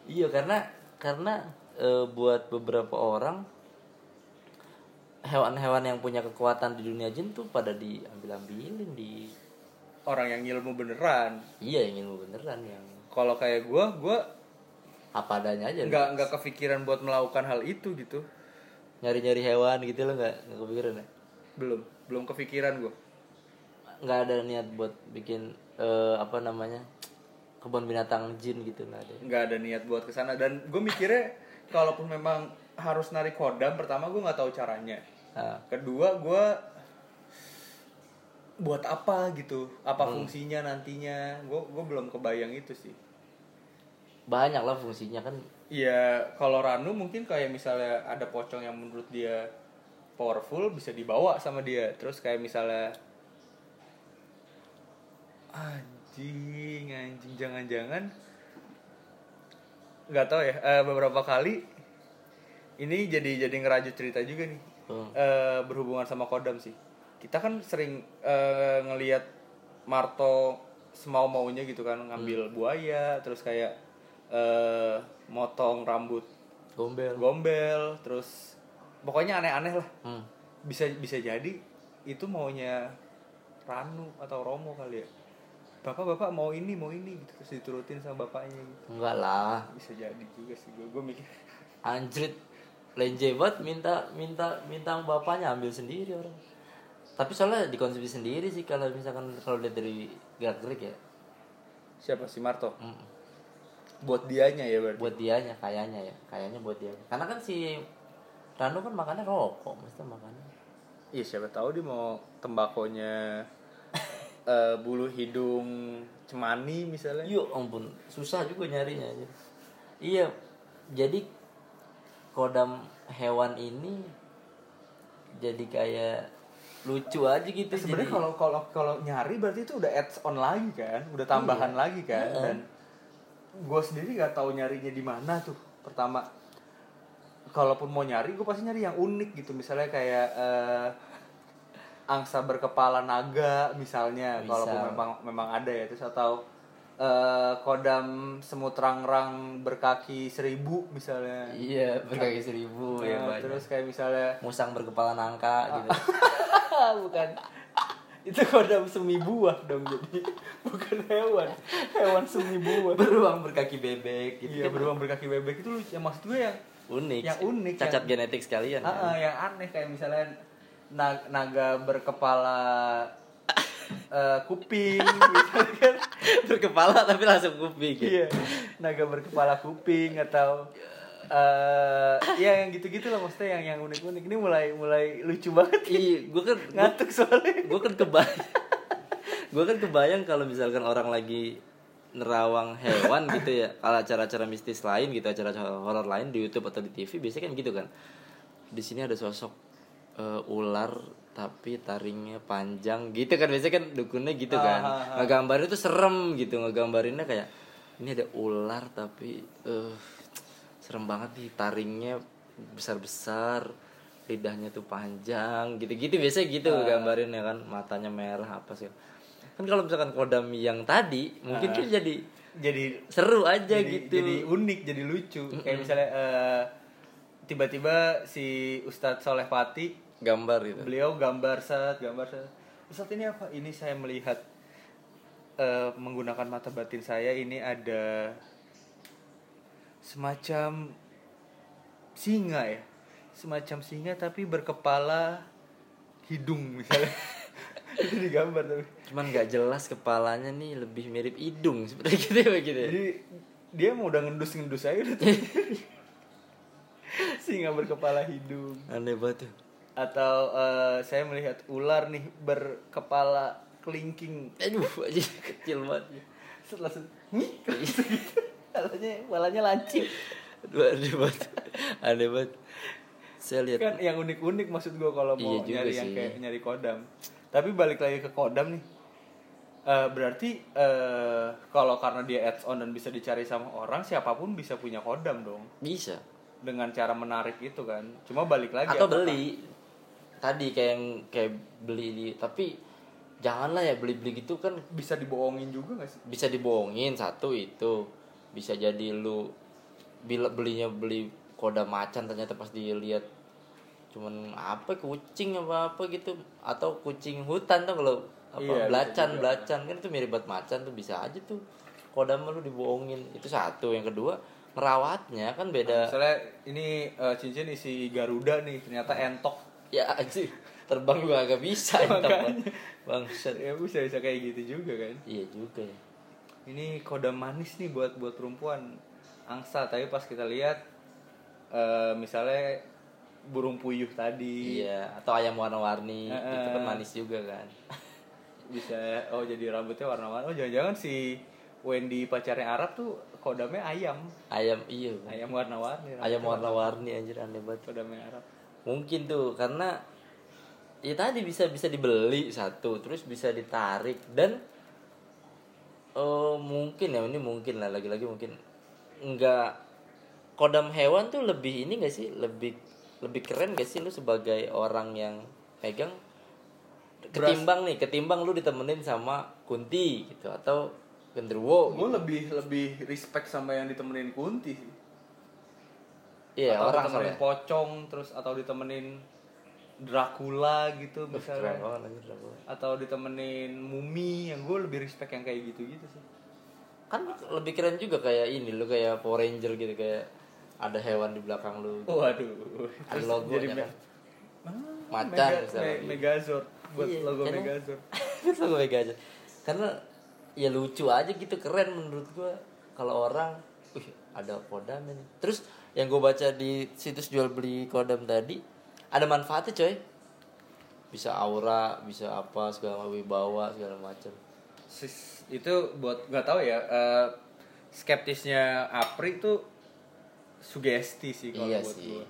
[SPEAKER 1] Iya karena karena eh, buat beberapa orang hewan-hewan yang punya kekuatan di dunia jin tuh pada diambil-ambilin di
[SPEAKER 2] orang yang ilmu beneran.
[SPEAKER 1] Iya yang ilmu beneran yang
[SPEAKER 2] kalau kayak gua gua
[SPEAKER 1] apa adanya aja.
[SPEAKER 2] nggak nggak kepikiran buat melakukan hal itu gitu.
[SPEAKER 1] Nyari-nyari hewan gitu lo nggak nggak kepikiran ya?
[SPEAKER 2] Belum belum kepikiran gua.
[SPEAKER 1] Nggak ada niat buat bikin eh, apa namanya kebun binatang jin gitu nggak ada.
[SPEAKER 2] Nggak ada niat buat ke sana dan gue mikirnya kalaupun memang harus narik kodam pertama gue nggak tahu caranya
[SPEAKER 1] Nah,
[SPEAKER 2] kedua gue buat apa gitu? Apa fungsinya nantinya? Gue gue belum kebayang itu sih.
[SPEAKER 1] Banyak lah fungsinya kan.
[SPEAKER 2] Ya kalau Ranu mungkin kayak misalnya ada pocong yang menurut dia powerful bisa dibawa sama dia. Terus kayak misalnya anjing anjing jangan-jangan. Nggak tahu ya eh, beberapa kali ini jadi jadi ngerajut cerita juga nih
[SPEAKER 1] Hmm.
[SPEAKER 2] Eh, berhubungan sama kodam sih. Kita kan sering eh, ngelihat Marto semau maunya gitu kan ngambil buaya terus kayak eh, motong rambut
[SPEAKER 1] gombel.
[SPEAKER 2] gombel terus pokoknya aneh-aneh lah.
[SPEAKER 1] Hmm.
[SPEAKER 2] bisa bisa jadi itu maunya Ranu atau Romo kali ya. Bapak bapak mau ini mau ini gitu terus diturutin sama bapaknya gitu.
[SPEAKER 1] Enggak lah.
[SPEAKER 2] Bisa jadi juga sih gue gue mikir.
[SPEAKER 1] Anjrit lenje banget minta minta minta bapaknya ambil sendiri orang. Tapi soalnya dikonsumsi sendiri sih kalau misalkan kalau lihat dari gerak gerik ya.
[SPEAKER 2] Siapa? Si Marto?
[SPEAKER 1] Mm.
[SPEAKER 2] buat dianya ya berarti?
[SPEAKER 1] Buat dianya kayaknya ya. Kayaknya buat dia. Karena kan si Ranu kan makannya rokok mesti makannya.
[SPEAKER 2] Iya siapa tahu dia mau tembakonya [laughs] eh, bulu hidung cemani misalnya.
[SPEAKER 1] Yuk ampun. Susah juga nyarinya aja iya jadi kodam hewan ini jadi kayak lucu aja gitu
[SPEAKER 2] sebenarnya
[SPEAKER 1] jadi-
[SPEAKER 2] kalau kalau kalau nyari berarti itu udah adds on lagi kan? Udah tambahan lagi kan? Dan gue sendiri nggak tahu nyarinya di mana tuh pertama. Kalaupun mau nyari gue pasti nyari yang unik gitu. Misalnya kayak eh, angsa berkepala naga misalnya
[SPEAKER 1] Bisa.
[SPEAKER 2] kalaupun memang memang ada ya. Terus atau eh, kodam semut rangrang berkaki seribu misalnya.
[SPEAKER 1] Iya berkaki seribu ya
[SPEAKER 2] Nah,
[SPEAKER 1] banyak.
[SPEAKER 2] terus kayak misalnya
[SPEAKER 1] musang berkepala nangka gitu. [laughs]
[SPEAKER 2] Bukan. Itu kodam semi buah dong jadi. Bukan hewan. Hewan semi buah.
[SPEAKER 1] Beruang berkaki bebek gitu
[SPEAKER 2] iya
[SPEAKER 1] kan.
[SPEAKER 2] beruang berkaki bebek. Itu lucu yang maksud gue yang
[SPEAKER 1] unik.
[SPEAKER 2] yang unik,
[SPEAKER 1] cacat
[SPEAKER 2] yang-
[SPEAKER 1] genetik sekalian
[SPEAKER 2] ah,
[SPEAKER 1] kan?
[SPEAKER 2] ah, yang aneh kayak misalnya na- naga berkepala eh, kuping misalnya [laughs] kan.
[SPEAKER 1] Berkepala tapi langsung kuping gitu.
[SPEAKER 2] iya naga berkepala kuping atau eh ya yang gitu-gitu lah maksudnya yang yang unik-unik. Ini mulai mulai lucu banget.
[SPEAKER 1] Iya gue kan
[SPEAKER 2] ngantuk soalnya.
[SPEAKER 1] gue kan kebayang gue kan kebayang kalau misalkan orang lagi nerawang hewan gitu ya. Kalau acara-acara mistis lain gitu acara-acara horor lain di YouTube atau di TV biasanya kan gitu kan. Di sini ada sosok eh, ular tapi taringnya panjang. Gitu kan biasanya kan dukunnya gitu kan.
[SPEAKER 2] Ah, ah, ah.
[SPEAKER 1] ngegambarin tuh serem gitu ngegambarinnya kayak ini ada ular tapi eh serem banget nih taringnya besar besar lidahnya tuh panjang gitu-gitu. Biasanya gitu
[SPEAKER 2] Ah.
[SPEAKER 1] gambarin ya kan matanya merah apa sih kan kalau misalkan kodam yang tadi mungkin
[SPEAKER 2] Ah.
[SPEAKER 1] tuh jadi
[SPEAKER 2] jadi
[SPEAKER 1] seru aja
[SPEAKER 2] jadi,
[SPEAKER 1] gitu.
[SPEAKER 2] jadi unik jadi lucu. Kayak misalnya eh, tiba-tiba si Ustadz Soleh Pati
[SPEAKER 1] gambar gitu.
[SPEAKER 2] Beliau gambar set gambar set Ustadz ini apa? Ini saya melihat eh, menggunakan mata batin saya ini ada semacam singa ya. Semacam singa tapi berkepala hidung misalnya. [laughs] Itu digambar tapi.
[SPEAKER 1] Cuman nggak jelas kepalanya nih lebih mirip hidung seperti gitu ya begitu ya?
[SPEAKER 2] Jadi dia mau udah ngendus ngendus aja udah. [laughs] Singa berkepala hidung.
[SPEAKER 1] Aneh banget tuh
[SPEAKER 2] atau eh, saya melihat ular nih berkepala kelingking.
[SPEAKER 1] Aduh aja [laughs] kecil banget.
[SPEAKER 2] Setelah palanya palanya lancip.
[SPEAKER 1] Aduh, aneh banget. Aneh banget. Saya lihat.
[SPEAKER 2] Kan yang unik-unik maksud gua kalau mau
[SPEAKER 1] Iya
[SPEAKER 2] nyari yang
[SPEAKER 1] sih.
[SPEAKER 2] kayak nyari kodam. Tapi balik lagi ke kodam nih. Eh, berarti eh, kalau karena dia ads on dan bisa dicari sama orang siapa pun bisa punya kodam dong.
[SPEAKER 1] Bisa.
[SPEAKER 2] Dengan cara menarik itu kan. Cuma balik lagi
[SPEAKER 1] atau
[SPEAKER 2] apakah-
[SPEAKER 1] beli tadi kayak yang kayak beli di tapi janganlah ya beli beli gitu kan.
[SPEAKER 2] Bisa dibohongin juga gak sih?
[SPEAKER 1] Bisa dibohongin satu itu. Bisa jadi lu bila belinya beli koda macan ternyata pas dilihat cuman apa kucing apa apa gitu atau kucing hutan tuh kalau apa
[SPEAKER 2] Iya,
[SPEAKER 1] belacan belacan. Kan itu mirip banget macan tuh bisa aja tuh koda lu dibohongin. Itu satu. Yang kedua merawatnya kan beda.
[SPEAKER 2] Misalnya ini eh, cincin isi Garuda nih ternyata entok
[SPEAKER 1] ya anjir terbang juga agak bisa bangsat.
[SPEAKER 2] Ya bisa bisa kayak gitu juga kan?
[SPEAKER 1] Iya juga ya.
[SPEAKER 2] Ini kodam manis nih buat buat perempuan. Angsa tapi pas kita lihat eh, misalnya burung puyuh tadi.
[SPEAKER 1] Iya atau ayam warna-warni
[SPEAKER 2] Eh,
[SPEAKER 1] itu kan manis juga kan? [laughs]
[SPEAKER 2] Bisa oh jadi rambutnya warna-warni. Oh jangan-jangan si Wendy pacarnya Arab tuh kodamnya ayam.
[SPEAKER 1] Ayam iya.
[SPEAKER 2] Ayam warna-warni
[SPEAKER 1] ayam warna-warni anjir aneh banget.
[SPEAKER 2] Kodamnya Arab
[SPEAKER 1] mungkin tuh karena ya tadi bisa bisa dibeli satu terus bisa ditarik dan eh mungkin ya ini mungkin lah lagi-lagi mungkin nggak kodam hewan tuh lebih ini gak sih lebih lebih keren gak sih lu sebagai orang yang pegang? Ketimbang nih ketimbang lu ditemenin sama kunti gitu atau genderuwo
[SPEAKER 2] gue lebih lebih respect sama yang ditemenin Kunti sih
[SPEAKER 1] iya
[SPEAKER 2] atau
[SPEAKER 1] orang
[SPEAKER 2] ditemenin
[SPEAKER 1] soalnya.
[SPEAKER 2] pocong terus atau ditemenin Dracula gitu
[SPEAKER 1] keren
[SPEAKER 2] misalnya.
[SPEAKER 1] banget anjir, Dracula.
[SPEAKER 2] atau ditemenin mumi yang gue lebih respect yang kayak gitu gitu sih.
[SPEAKER 1] Kan lebih keren juga kayak ini lu kayak Power Ranger gitu kayak ada hewan di belakang lu.
[SPEAKER 2] Waduh.
[SPEAKER 1] Ada
[SPEAKER 2] Terus
[SPEAKER 1] logonya
[SPEAKER 2] jadi
[SPEAKER 1] kan. Macan
[SPEAKER 2] Mega-
[SPEAKER 1] misalnya.
[SPEAKER 2] Me- Megazord. Buat
[SPEAKER 1] Iya,
[SPEAKER 2] logo
[SPEAKER 1] karena-
[SPEAKER 2] Megazord. [laughs]
[SPEAKER 1] Logo Mega aja karena ya lucu aja gitu keren menurut gua. Kalau orang wih ada kodam ini terus yang gue baca di situs jual beli kodam tadi ada manfaatnya coy. Bisa aura bisa apa segala wibawa segala macam.
[SPEAKER 2] Sis- itu buat nggak tahu ya eh, skeptisnya Apri tuh sugesti sih kalau
[SPEAKER 1] iya
[SPEAKER 2] buat
[SPEAKER 1] sih.
[SPEAKER 2] gua.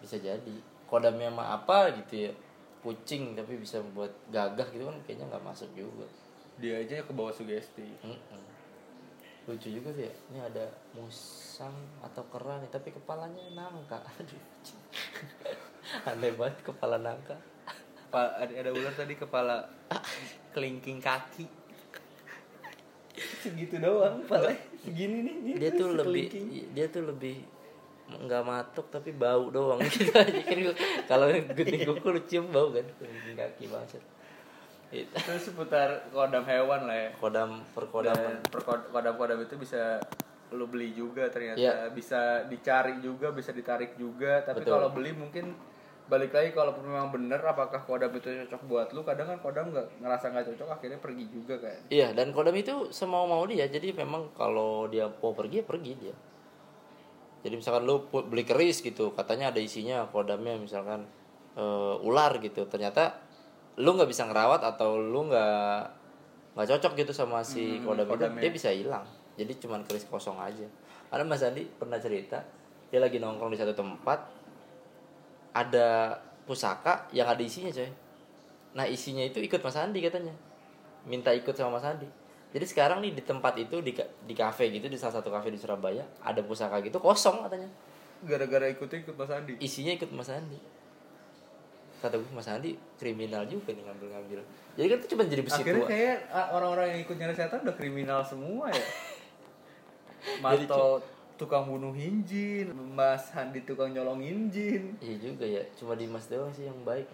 [SPEAKER 1] bisa jadi. Kodamnya mah apa gitu ya kucing tapi bisa buat gagah gitu kan kayaknya nggak masuk juga.
[SPEAKER 2] Dia aja ke bawah sugesti.
[SPEAKER 1] Mm-mm. Lucu juga sih ya. Ini ada musang atau kera nih tapi kepalanya nangka. Aduh [laughs] aneh banget kepala nangka.
[SPEAKER 2] Pak ada, ada ular tadi kepala [laughs] kelingking kaki. Segitu doang pala segini nih ini
[SPEAKER 1] dia tuh lebih dia tuh lebih nggak matuk tapi bau doang. [laughs] Gitu aja kan kalau kuku lu cium bau kan. Kelingking kaki banget itu
[SPEAKER 2] terus seputar kodam hewan lah ya
[SPEAKER 1] kodam perkodaman
[SPEAKER 2] Dan perkod- kodam-kodam itu bisa lo beli juga ternyata
[SPEAKER 1] Iya.
[SPEAKER 2] bisa dicari juga bisa ditarik juga tapi kalau beli mungkin balik lagi kalau memang bener apakah kodam itu cocok buat lu kadang kan kodam nggak ngerasa nggak cocok akhirnya pergi juga kan
[SPEAKER 1] Iya, dan kodam itu semau mau dia. Jadi memang kalau dia mau pergi ya pergi dia. Jadi misalkan lu beli keris gitu, katanya ada isinya kodamnya misalkan eh, ular gitu. Ternyata lu nggak bisa ngerawat atau lu nggak nggak cocok gitu sama si
[SPEAKER 2] Hmm,
[SPEAKER 1] kodam itu,
[SPEAKER 2] kodamnya.
[SPEAKER 1] dia bisa hilang. Jadi cuman keris kosong aja. Ada Mas Andi pernah cerita, dia lagi nongkrong di satu tempat, ada pusaka yang ada isinya coy. Nah isinya itu ikut Mas Andi katanya minta ikut sama Mas Andi jadi sekarang nih di tempat itu di di kafe gitu di salah satu kafe di Surabaya ada pusaka gitu kosong katanya
[SPEAKER 2] gara-gara ikut-ikut Mas Andi
[SPEAKER 1] isinya ikut Mas Andi kata gue Mas Andi kriminal juga nih ngambil-ngambil. Jadi kan itu cuma jadi besi
[SPEAKER 2] akhirnya
[SPEAKER 1] tua.
[SPEAKER 2] kayak ah, orang-orang yang ikut nyari setan udah kriminal semua ya? [laughs] Manto tukang bunuh injin Mas Handi tukang nyolong injin.
[SPEAKER 1] Iya juga ya cuma Dimas doang sih yang baik.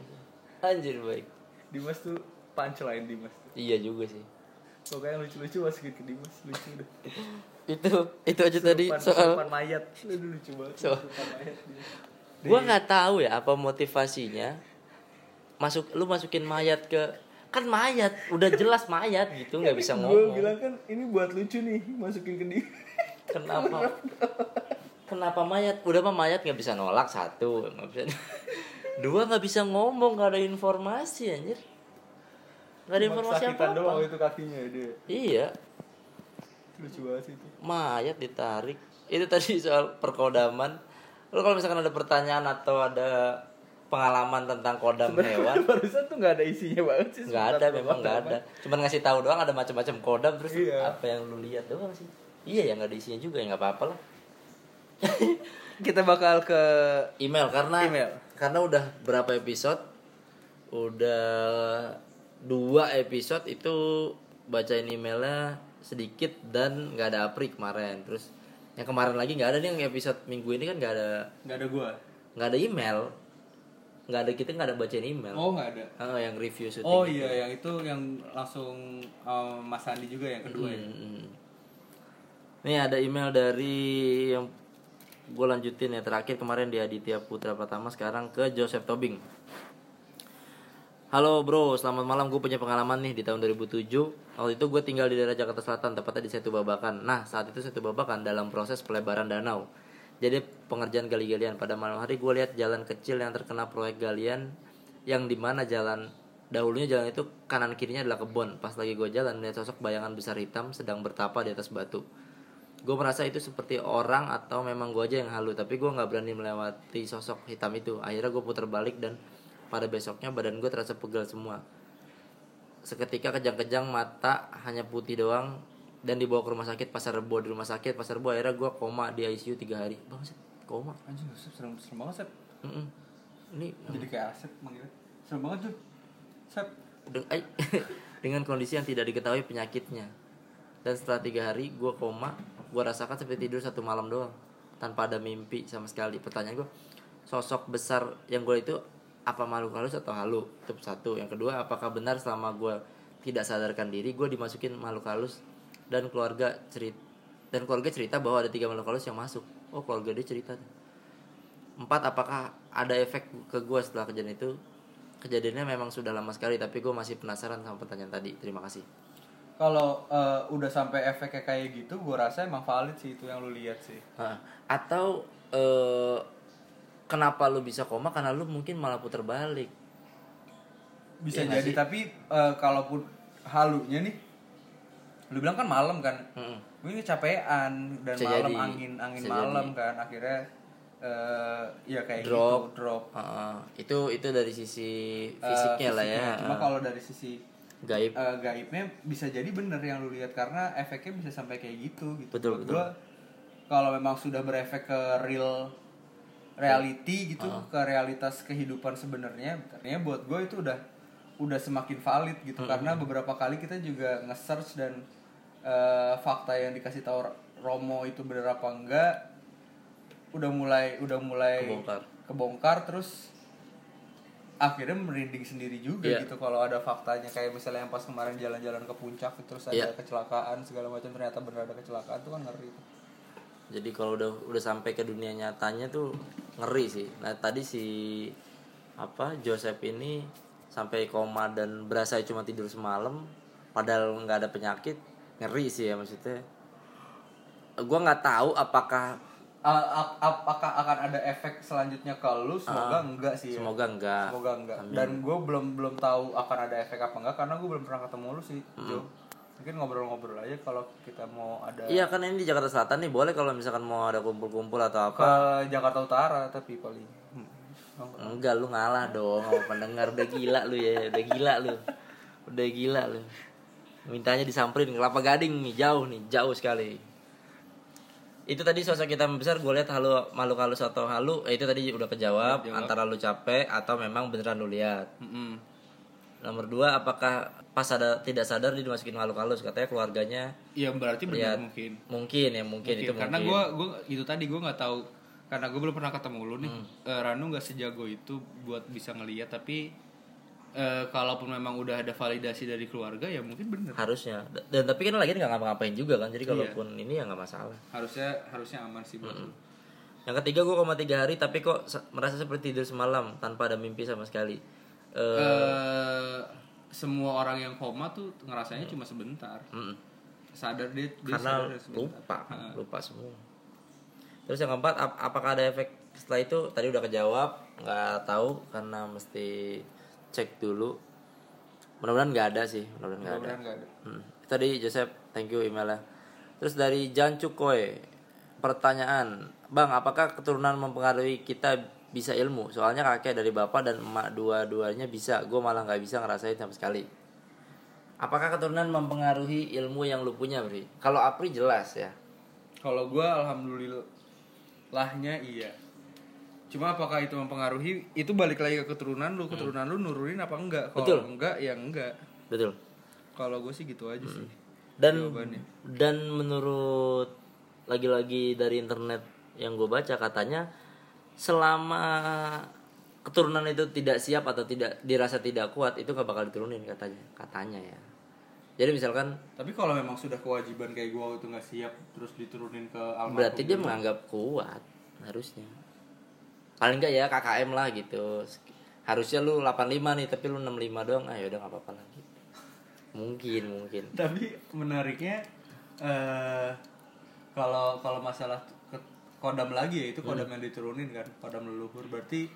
[SPEAKER 1] Anjir baik.
[SPEAKER 2] Dimas tuh punchline Dimas.
[SPEAKER 1] Iya juga sih.
[SPEAKER 2] Pokoknya yang lucu-lucu masukin ke Dimas lucu deh. [laughs]
[SPEAKER 1] Itu itu aja tadi soal
[SPEAKER 2] mayat. [laughs] Aduh, lucu banget.
[SPEAKER 1] So-
[SPEAKER 2] mayat
[SPEAKER 1] gua nggak tahu ya apa motivasinya masuk lu masukin mayat ke kan mayat udah jelas mayat gitu nggak bisa
[SPEAKER 2] gue
[SPEAKER 1] ngomong.
[SPEAKER 2] bilang kan ini buat lucu nih masukin ke dia.
[SPEAKER 1] Kenapa? [laughs] Kenapa mayat? Udah mah mayat nggak bisa nolak satu nggak bisa. Dua nggak bisa ngomong nggak ada informasi anjir. Nggak ada
[SPEAKER 2] Cuma
[SPEAKER 1] informasi apa apa
[SPEAKER 2] doang itu kakinya dia.
[SPEAKER 1] Iya.
[SPEAKER 2] Lucu banget sih itu.
[SPEAKER 1] Mayat ditarik. Itu tadi soal perkodaman. Lu kalau misalkan ada pertanyaan atau ada pengalaman tentang kodam hewan. [laughs]
[SPEAKER 2] barusan tuh nggak ada isinya banget sih
[SPEAKER 1] nggak ada memang nggak ada. Cuman ngasih tahu doang ada macam-macam kodam terus
[SPEAKER 2] Iya.
[SPEAKER 1] apa yang lu lihat doang sih. Iya ya nggak ada isinya juga ya nggak apa-apa lah. [laughs]
[SPEAKER 2] Kita bakal ke
[SPEAKER 1] email karena
[SPEAKER 2] Email.
[SPEAKER 1] karena udah berapa episode? Udah dua episode itu bacain emailnya sedikit dan nggak ada Apri kemarin. Terus yang kemarin lagi nggak ada nih yang episode minggu ini kan nggak ada
[SPEAKER 2] nggak ada gua.
[SPEAKER 1] nggak ada email nggak ada kita nggak ada bacain email
[SPEAKER 2] oh nggak ada
[SPEAKER 1] Ah, yang review syuting
[SPEAKER 2] oh
[SPEAKER 1] itu.
[SPEAKER 2] iya yang itu yang langsung um, Mas Andi juga yang kedua ya
[SPEAKER 1] Hmm, hmm. Nih ada email dari yang gue lanjutin ya terakhir kemarin di Aditya Putra Pratama sekarang ke Joseph Tobing. Halo bro, selamat malam. Gue punya pengalaman nih di tahun 2007. Waktu itu gue tinggal di daerah Jakarta Selatan, tepatnya di Setu Babakan. Nah, saat itu Setu Babakan dalam proses pelebaran danau. Jadi pengerjaan gali-galian. Pada malam hari gue lihat jalan kecil yang terkena proyek galian yang di mana jalan dahulunya jalan itu kanan kirinya adalah kebun. Pas lagi gue jalan melihat sosok bayangan besar hitam sedang bertapa di atas batu. Gue merasa itu seperti orang atau memang gue aja yang halu, tapi gue nggak berani melewati sosok hitam itu. Akhirnya gue putar balik dan pada besoknya badan gue terasa pegal semua. Seketika kejang-kejang mata hanya putih doang dan dibawa ke rumah sakit Pasar Rebo di rumah sakit Pasar Rebo akhirnya gue koma di ICU tiga hari. Bang, Sep, koma.
[SPEAKER 2] anjing serem serem banget Sep.
[SPEAKER 1] Mm-mm. Ini
[SPEAKER 2] jadi kayak Asep manggilnya. Serem banget tuh
[SPEAKER 1] Deng- ay- [laughs] dengan kondisi yang tidak diketahui penyakitnya. Dan setelah tiga hari gue koma gue rasakan seperti tidur satu malam doang tanpa ada mimpi sama sekali. Pertanyaan gue sosok besar yang gue itu apa makhluk halus atau halu? Itu satu. Yang kedua apakah benar selama gue tidak sadarkan diri gue dimasukin makhluk halus dan keluarga cerita dan keluarga cerita bahwa ada tiga makhluk halus yang masuk. Oh keluarga dia cerita empat apakah ada efek ke gue setelah kejadian itu? Kejadiannya memang sudah lama sekali tapi gue masih penasaran sama pertanyaan tadi. Terima kasih.
[SPEAKER 2] Kalau eh, udah sampai efeknya kayak gitu gue rasa emang valid sih itu yang lu lihat sih.
[SPEAKER 1] Hah. atau eh, kenapa lu bisa koma? Karena lu mungkin malah putar balik.
[SPEAKER 2] Bisa
[SPEAKER 1] nggak
[SPEAKER 2] jadi tapi eh, kalaupun halunya nih lu bilang kan malam kan
[SPEAKER 1] Mm-mm.
[SPEAKER 2] gue kecapean dan
[SPEAKER 1] Bisa
[SPEAKER 2] malam
[SPEAKER 1] jadi.
[SPEAKER 2] angin angin
[SPEAKER 1] Bisa
[SPEAKER 2] malam kan akhirnya eh ya kayak
[SPEAKER 1] Drop.
[SPEAKER 2] gitu drop
[SPEAKER 1] Heeh. itu itu dari sisi
[SPEAKER 2] Eh,
[SPEAKER 1] fisiknya lah ya
[SPEAKER 2] fisiknya. cuma
[SPEAKER 1] Heeh.
[SPEAKER 2] kalau dari sisi
[SPEAKER 1] gaib
[SPEAKER 2] eh, gaibnya bisa jadi bener yang lu lihat karena efeknya bisa sampai kayak gitu gitu
[SPEAKER 1] Betul, betul.
[SPEAKER 2] kalau memang sudah berefek ke real reality gitu
[SPEAKER 1] Ah.
[SPEAKER 2] ke realitas kehidupan sebenarnya artinya buat gue itu udah udah semakin valid gitu
[SPEAKER 1] Hmm.
[SPEAKER 2] karena beberapa kali kita juga nge-search dan eh, fakta yang dikasih tahu Romo itu bener apa enggak udah mulai udah mulai
[SPEAKER 1] Kebongkar.
[SPEAKER 2] kebongkar terus akhirnya merinding sendiri juga
[SPEAKER 1] Iya.
[SPEAKER 2] gitu kalau ada faktanya kayak misalnya yang pas kemarin jalan-jalan ke puncak terus ada
[SPEAKER 1] Iya.
[SPEAKER 2] kecelakaan segala macam ternyata benar ada kecelakaan tuh kan ngeri tuh.
[SPEAKER 1] jadi kalau udah udah sampai ke dunia nyatanya tuh ngeri sih nah tadi si apa Joseph ini sampai koma dan berasa cuma tidur semalam padahal nggak ada penyakit ngeri sih ya maksudnya. Gua nggak tahu apakah
[SPEAKER 2] A- apakah akan ada efek selanjutnya ke lu semoga enggak sih ya.
[SPEAKER 1] Semoga enggak.
[SPEAKER 2] Semoga enggak.
[SPEAKER 1] Amin.
[SPEAKER 2] dan gue belum belum tahu akan ada efek apa enggak karena gue belum pernah ketemu lu sih Jo. Mungkin ngobrol-ngobrol aja kalau kita mau ada
[SPEAKER 1] iya kan ini di Jakarta Selatan nih boleh kalau misalkan mau ada kumpul-kumpul atau
[SPEAKER 2] ke
[SPEAKER 1] apa
[SPEAKER 2] Jakarta Utara tapi paling. Oh, enggak.
[SPEAKER 1] enggak lu ngalah dong sama pendengar. Udah gila lu ya udah gila lu. Udah gila lu mintanya disamperin kelapa gading nih jauh nih jauh sekali. Itu tadi sosok kita besar gue lihat halu malu halus atau halu eh, itu tadi udah kejawab
[SPEAKER 2] Jawab.
[SPEAKER 1] antara lu capek atau memang beneran lu lihat.
[SPEAKER 2] Mm-mm.
[SPEAKER 1] nomor dua apakah pas ada tidak sadar dia dimasukin malu halus? Katanya keluarganya
[SPEAKER 2] ya berarti benar
[SPEAKER 1] lihat.
[SPEAKER 2] mungkin.
[SPEAKER 1] Mungkin ya mungkin, itu
[SPEAKER 2] karena
[SPEAKER 1] mungkin.
[SPEAKER 2] gue gua itu tadi gue nggak tahu karena gue belum pernah ketemu lu nih.
[SPEAKER 1] Hmm.
[SPEAKER 2] Eh, Ranu nggak sejago itu buat bisa ngelihat tapi eh, kalaupun memang udah ada validasi dari keluarga ya mungkin bener.
[SPEAKER 1] Harusnya. Dan tapi kan lagi nggak ngapa-ngapain juga kan
[SPEAKER 2] Iya.
[SPEAKER 1] jadi kalaupun ini ya nggak masalah.
[SPEAKER 2] Harusnya harusnya aman sih buat lu.
[SPEAKER 1] yang ketiga gue koma tiga hari tapi kok merasa seperti tidur semalam tanpa ada mimpi sama sekali. Eh,
[SPEAKER 2] Eh, semua orang yang koma tuh ngerasanya cuma sebentar.
[SPEAKER 1] Mm,
[SPEAKER 2] sadar dia, dia
[SPEAKER 1] karena
[SPEAKER 2] sadar
[SPEAKER 1] lupa
[SPEAKER 2] Ha.
[SPEAKER 1] lupa semua. Terus yang keempat ap- apakah ada efek setelah itu? Tadi udah kejawab nggak tahu karena mesti cek dulu mudah-mudahan nggak ada sih mudah-mudahan nggak ada
[SPEAKER 2] nggak ada
[SPEAKER 1] Hmm. Tadi Joseph, thank you emailnya. Terus dari Jan Cukoy, pertanyaan, Bang, apakah keturunan mempengaruhi kita bisa ilmu? Soalnya kakek dari bapak dan emak dua-duanya bisa, gue malah nggak bisa ngerasain sama sekali. Apakah keturunan mempengaruhi ilmu yang lu punya, Bri? Kalau Apri jelas ya.
[SPEAKER 2] Kalau gue alhamdulillahnya iya. Cuma apakah itu mempengaruhi? Itu balik lagi ke keturunan lu. Keturunan lu nurunin apa enggak? Kalau enggak ya enggak.
[SPEAKER 1] Betul.
[SPEAKER 2] Kalau gue sih gitu aja sih.
[SPEAKER 1] Dan
[SPEAKER 2] Jawabannya.
[SPEAKER 1] dan menurut lagi-lagi dari internet yang gue baca katanya selama keturunan itu tidak siap atau tidak dirasa tidak kuat itu nggak bakal diturunin katanya katanya ya jadi misalkan
[SPEAKER 2] Tapi kalau memang sudah kewajiban kayak gue itu nggak siap terus diturunin ke almarhum.
[SPEAKER 1] berarti dia menganggap kuat harusnya paling nggak ya KKM lah gitu. Harusnya lu 85 nih tapi lu 65 doang. Ah yaudah nggak apa-apa lagi. Mungkin mungkin.
[SPEAKER 2] Tapi menariknya eh kalau kalau masalah kodam lagi ya itu kodam yang diturunin kan kodam leluhur. Berarti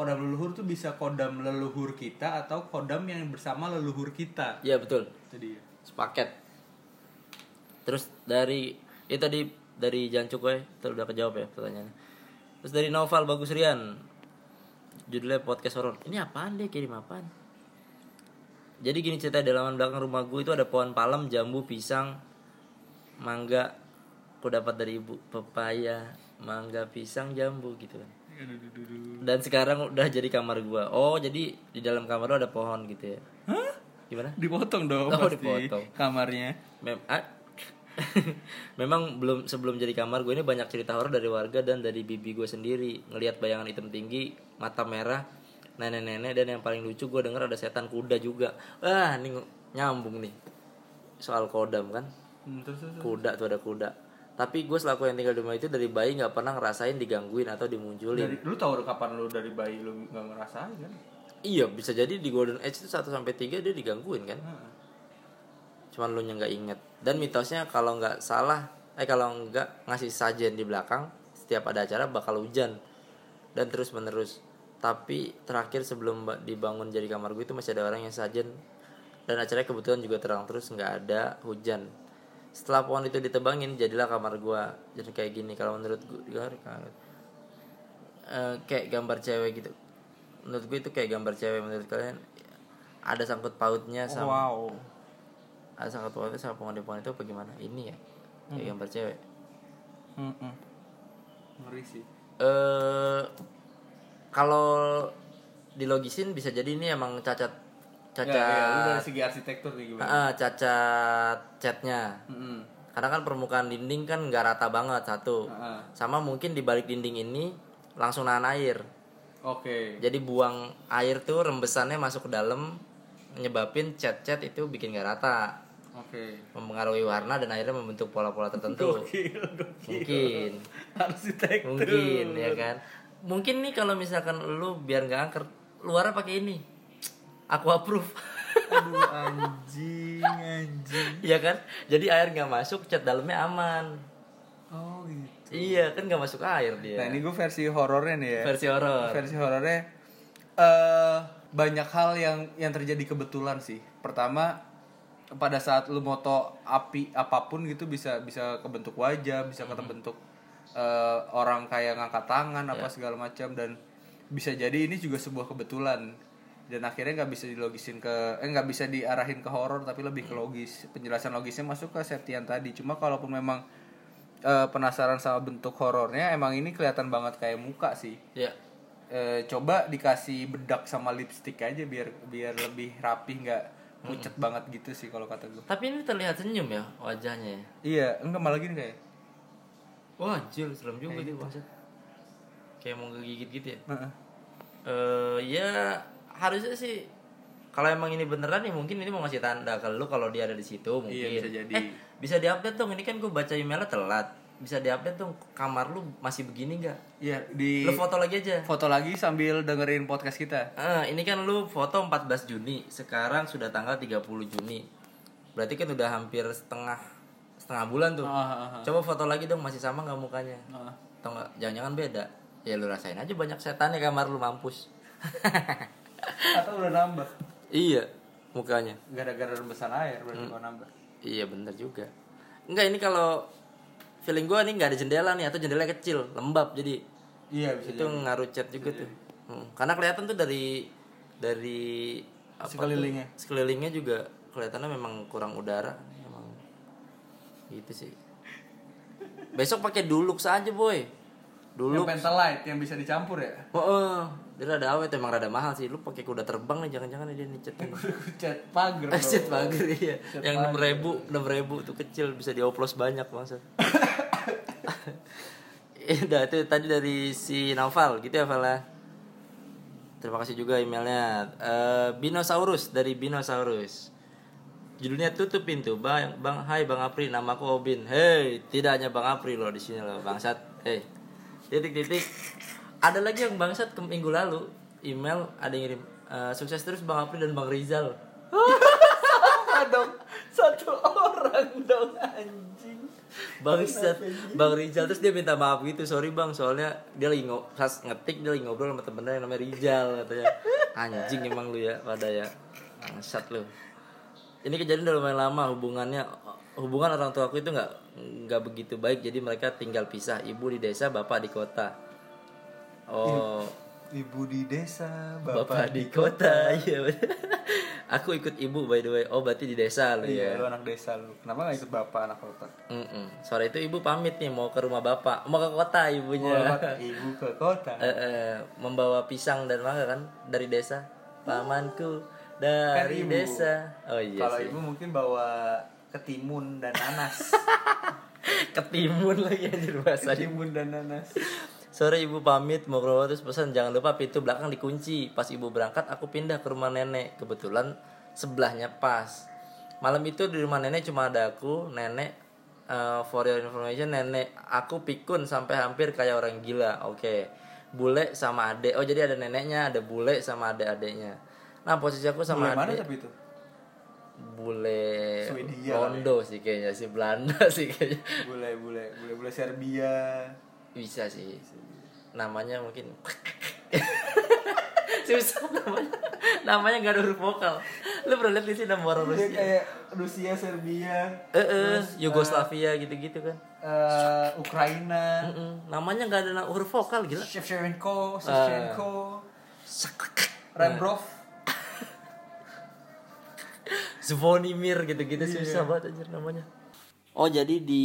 [SPEAKER 2] kodam leluhur tuh bisa kodam leluhur kita atau kodam yang bersama leluhur kita.
[SPEAKER 1] Ya betul.
[SPEAKER 2] Jadi
[SPEAKER 1] sepaket. Terus dari itu tadi dari Jancuk ya itu udah kejawab ya pertanyaannya terus dari Novel Bagus Rian. Judulnya podcast horor ini apaan dia? Kirim apaan? Jadi gini cerita di halaman belakang rumah gue itu ada pohon palem jambu pisang mangga. Aku dapat dari ibu pepaya mangga pisang jambu gitu kan. Dan sekarang udah jadi kamar gua. Oh jadi di dalam kamar lo ada pohon gitu ya?
[SPEAKER 2] Hah?
[SPEAKER 1] gimana?
[SPEAKER 2] Dipotong dong
[SPEAKER 1] Oh,
[SPEAKER 2] pasti
[SPEAKER 1] dipotong.
[SPEAKER 2] kamarnya.
[SPEAKER 1] Mem ah, [laughs] memang belum sebelum jadi kamar gue ini banyak cerita horor dari warga dan dari bibi gue sendiri. Ngelihat bayangan hitam tinggi mata merah nenek-nenek dan yang paling lucu gue denger ada setan kuda juga. Wah ini ng- nyambung nih soal kodam kan?
[SPEAKER 2] Hmm,
[SPEAKER 1] kuda tuh ada kuda. Tapi gue selaku yang tinggal di rumah itu dari bayi nggak pernah ngerasain digangguin atau dimunculin.
[SPEAKER 2] Dari lu tahu kapan lu dari bayi lu nggak ngerasain kan?
[SPEAKER 1] Iya bisa jadi di golden age itu 1 sampai 3 dia digangguin kan?
[SPEAKER 2] Heeh.
[SPEAKER 1] Cuman lu nya nggak inget. Dan mitosnya kalau nggak salah eh kalau nggak ngasih sajen di belakang setiap ada acara bakal hujan. Dan terus menerus tapi terakhir sebelum ba- dibangun jadi kamar gue itu masih ada orang yang sajen dan acaranya kebetulan juga terang terus nggak ada hujan. Setelah pohon itu ditebangin jadilah kamar gua. Jadi kayak gini kalau menurut gue eh, kayak gambar cewek gitu. Menurut gue itu kayak gambar cewek menurut kalian. Ada sangkut pautnya sama
[SPEAKER 2] wow
[SPEAKER 1] ada sangkut pautnya sama pohon-pohon itu apa gimana ini ya kayak gambar cewek.
[SPEAKER 2] Mm-mm. ngeri sih.
[SPEAKER 1] Eh kalau dilogisin bisa jadi ini emang cacat cacat
[SPEAKER 2] ya, ya, dari segi arsitektur nih gimana?
[SPEAKER 1] Ah, cacat catnya.
[SPEAKER 2] Mm-mm.
[SPEAKER 1] karena kan permukaan dinding kan nggak rata banget satu.
[SPEAKER 2] Ah, ah.
[SPEAKER 1] sama mungkin di balik dinding ini langsung nahan air.
[SPEAKER 2] Oke.
[SPEAKER 1] Jadi buang air tuh rembesannya masuk ke dalam nyebabin cat-cat itu bikin nggak rata
[SPEAKER 2] oke.
[SPEAKER 1] Mempengaruhi warna dan akhirnya membentuk pola-pola tertentu.
[SPEAKER 2] Gokil, gokil.
[SPEAKER 1] mungkin.
[SPEAKER 2] Arsitektur
[SPEAKER 1] mungkin ya kan? Mungkin nih kalau misalkan lu biar nggak angker luarnya pakai ini. Aku approve
[SPEAKER 2] aduh [laughs] anjing anjing.
[SPEAKER 1] Iya kan? Jadi air nggak masuk cat dalamnya aman.
[SPEAKER 2] Oh gitu.
[SPEAKER 1] Iya kan nggak masuk air dia.
[SPEAKER 2] Nah ini gue versi horornya nih ya.
[SPEAKER 1] Versi horor.
[SPEAKER 2] Versi horornya eh banyak hal yang yang terjadi kebetulan sih. Pertama pada saat lu moto api apa pun gitu bisa bisa kebentuk wajah bisa kebentuk eh, orang kayak ngangkat tangan apa segala macam dan bisa jadi ini juga sebuah kebetulan. Dan akhirnya nggak bisa dilogisin ke eh nggak bisa diarahin ke horor tapi lebih ke logis penjelasan logisnya masuk ke Septian tadi. Cuma kalaupun memang eh, penasaran sama bentuk horornya emang ini kelihatan banget kayak muka sih.
[SPEAKER 1] Ya.
[SPEAKER 2] Eh, coba dikasih bedak sama lipstick aja biar biar lebih rapih nggak pucet banget gitu sih kalau kata gue
[SPEAKER 1] tapi ini terlihat senyum ya wajahnya ya?
[SPEAKER 2] Iya enggak malah gini kayak.
[SPEAKER 1] Wah anjir serem juga dia bangsat kayak mau ngegigit gitu ya?
[SPEAKER 2] Heeh.
[SPEAKER 1] eh ya harusnya sih kalau emang ini beneran ya mungkin ini mau ngasih tanda ke lu kalau dia ada di situ mungkin.
[SPEAKER 2] Iya, bisa jadi.
[SPEAKER 1] eh bisa diupdate dong ini kan gue baca emailnya telat bisa diupdate dong kamar lu masih begini nggak
[SPEAKER 2] Iya di
[SPEAKER 1] lu foto lagi aja
[SPEAKER 2] foto lagi sambil dengerin podcast kita.
[SPEAKER 1] Ah, ini kan lu foto 14 Juni, sekarang sudah tanggal 30 Juni. Berarti kan udah hampir setengah setengah bulan tuh.
[SPEAKER 2] Ah, ah, ah.
[SPEAKER 1] Coba foto lagi dong masih sama nggak mukanya? Atau nggak jangan-jangan beda. Ya lu rasain aja banyak setan ya kamar lu mampus. [laughs]
[SPEAKER 2] Atau udah nambah.
[SPEAKER 1] iya, mukanya.
[SPEAKER 2] Gara-gara rebesan air berarti kalau nambah.
[SPEAKER 1] Iya bener juga. Enggak ini kalau feeling gua nih nggak ada jendela nih atau jendela kecil, lembab jadi
[SPEAKER 2] Iya bisa
[SPEAKER 1] itu ngaruh cat juga tuh. Hmm, Karena kelihatan tuh dari dari apa tuh,
[SPEAKER 2] Sekelilingnya.
[SPEAKER 1] sekelilingnya juga kelihatannya memang kurang udara, emang gitu sih. Besok pakai dulux aja boy.
[SPEAKER 2] Yang
[SPEAKER 1] Dulux.
[SPEAKER 2] pentelite yang bisa dicampur ya.
[SPEAKER 1] Oh, oh, dia rada awet emang rada mahal sih. Lu pakai kuda terbang nih jangan-jangan dia nih.
[SPEAKER 2] Cat pagar.
[SPEAKER 1] Eh, [laughs] cat pagar iya.
[SPEAKER 2] Cat
[SPEAKER 1] Yang enam ribu, enam ribu tuh kecil bisa dioplos banyak maksud. [laughs] Eh, udah itu tadi dari si Naufal gitu ya Val ya. Terima kasih juga emailnya Eh, Binosaurus dari Binosaurus. Judulnya tutup pintu bang bang Hai bang Apri namaku Obin Hei tidak hanya bang Apri loh di sini loh bangsat Hei titik titik ada lagi yang bangsat ke minggu lalu email ada yang ngirim "Eh, sukses terus bang Apri dan bang Rizal.
[SPEAKER 2] Sama dong. Satu orang dong anjing.
[SPEAKER 1] Bangsat. Bang Rizal Terus dia minta maaf gitu. Sorry bang soalnya Dia lagi ngo pas ngetik Dia lagi ngobrol sama temennya yang namanya Rizal katanya. Anjing emang lu ya Pada ya. Bangsat lu. Ini kejadian udah lumayan lama hubungannya Hubungan orang tua aku itu nggak nggak begitu baik. Jadi mereka tinggal pisah Ibu di desa Bapak di kota Oh
[SPEAKER 2] Ibu di desa,
[SPEAKER 1] Bapak, di kota Iya. [laughs] Aku ikut ibu by the way Oh berarti di desa lu
[SPEAKER 2] Iya,
[SPEAKER 1] ya
[SPEAKER 2] lu anak desa lu. Kenapa gak ikut bapak anak kota?
[SPEAKER 1] Mm-mm. Sore itu ibu pamit nih mau ke rumah bapak, mau ke kota ibunya.
[SPEAKER 2] Ibu ke kota. [laughs]
[SPEAKER 1] Eh, eh, membawa pisang dan mangga kan dari desa. Pamanku
[SPEAKER 2] Kan
[SPEAKER 1] dari
[SPEAKER 2] ibu.
[SPEAKER 1] desa. Oh iya
[SPEAKER 2] Kalau ibu mungkin bawa ketimun dan nanas. [laughs]
[SPEAKER 1] Ketimun lagi anjir bahasa.
[SPEAKER 2] ketimun dan nanas.
[SPEAKER 1] Sore ibu pamit mau ke rumah terus pesan jangan lupa pintu belakang dikunci. Pas ibu berangkat aku pindah ke rumah nenek. Kebetulan sebelahnya pas. Malam itu di rumah nenek cuma ada aku, nenek. eh, for your information nenek aku pikun sampai hampir kayak orang gila. Oke. Bule sama adek. Oh jadi ada neneknya, ada bule sama adek-adeknya. Nah posisi aku
[SPEAKER 2] Bule
[SPEAKER 1] sama
[SPEAKER 2] mana
[SPEAKER 1] adek
[SPEAKER 2] tapi itu?
[SPEAKER 1] bule
[SPEAKER 2] Swedia
[SPEAKER 1] Rondo sih kayaknya si Belanda [laughs] sih kayaknya.
[SPEAKER 2] Bule bule bule bule Serbia.
[SPEAKER 1] Bisa sih. Namanya mungkin [laughs] susah namanya. Namanya gak ada huruf vokal. Lu pernah lihat di sini nama orang
[SPEAKER 2] Dia
[SPEAKER 1] Rusia?
[SPEAKER 2] kayak Rusia, Serbia,
[SPEAKER 1] Eh, eh, Yugoslavia gitu-gitu kan.
[SPEAKER 2] eh, Ukraina.
[SPEAKER 1] Namanya gak ada huruf vokal gila.
[SPEAKER 2] Shevchenko, Shevchenko, Rembrov. [laughs]
[SPEAKER 1] Zvonimir gitu-gitu susah banget anjir namanya. Oh jadi di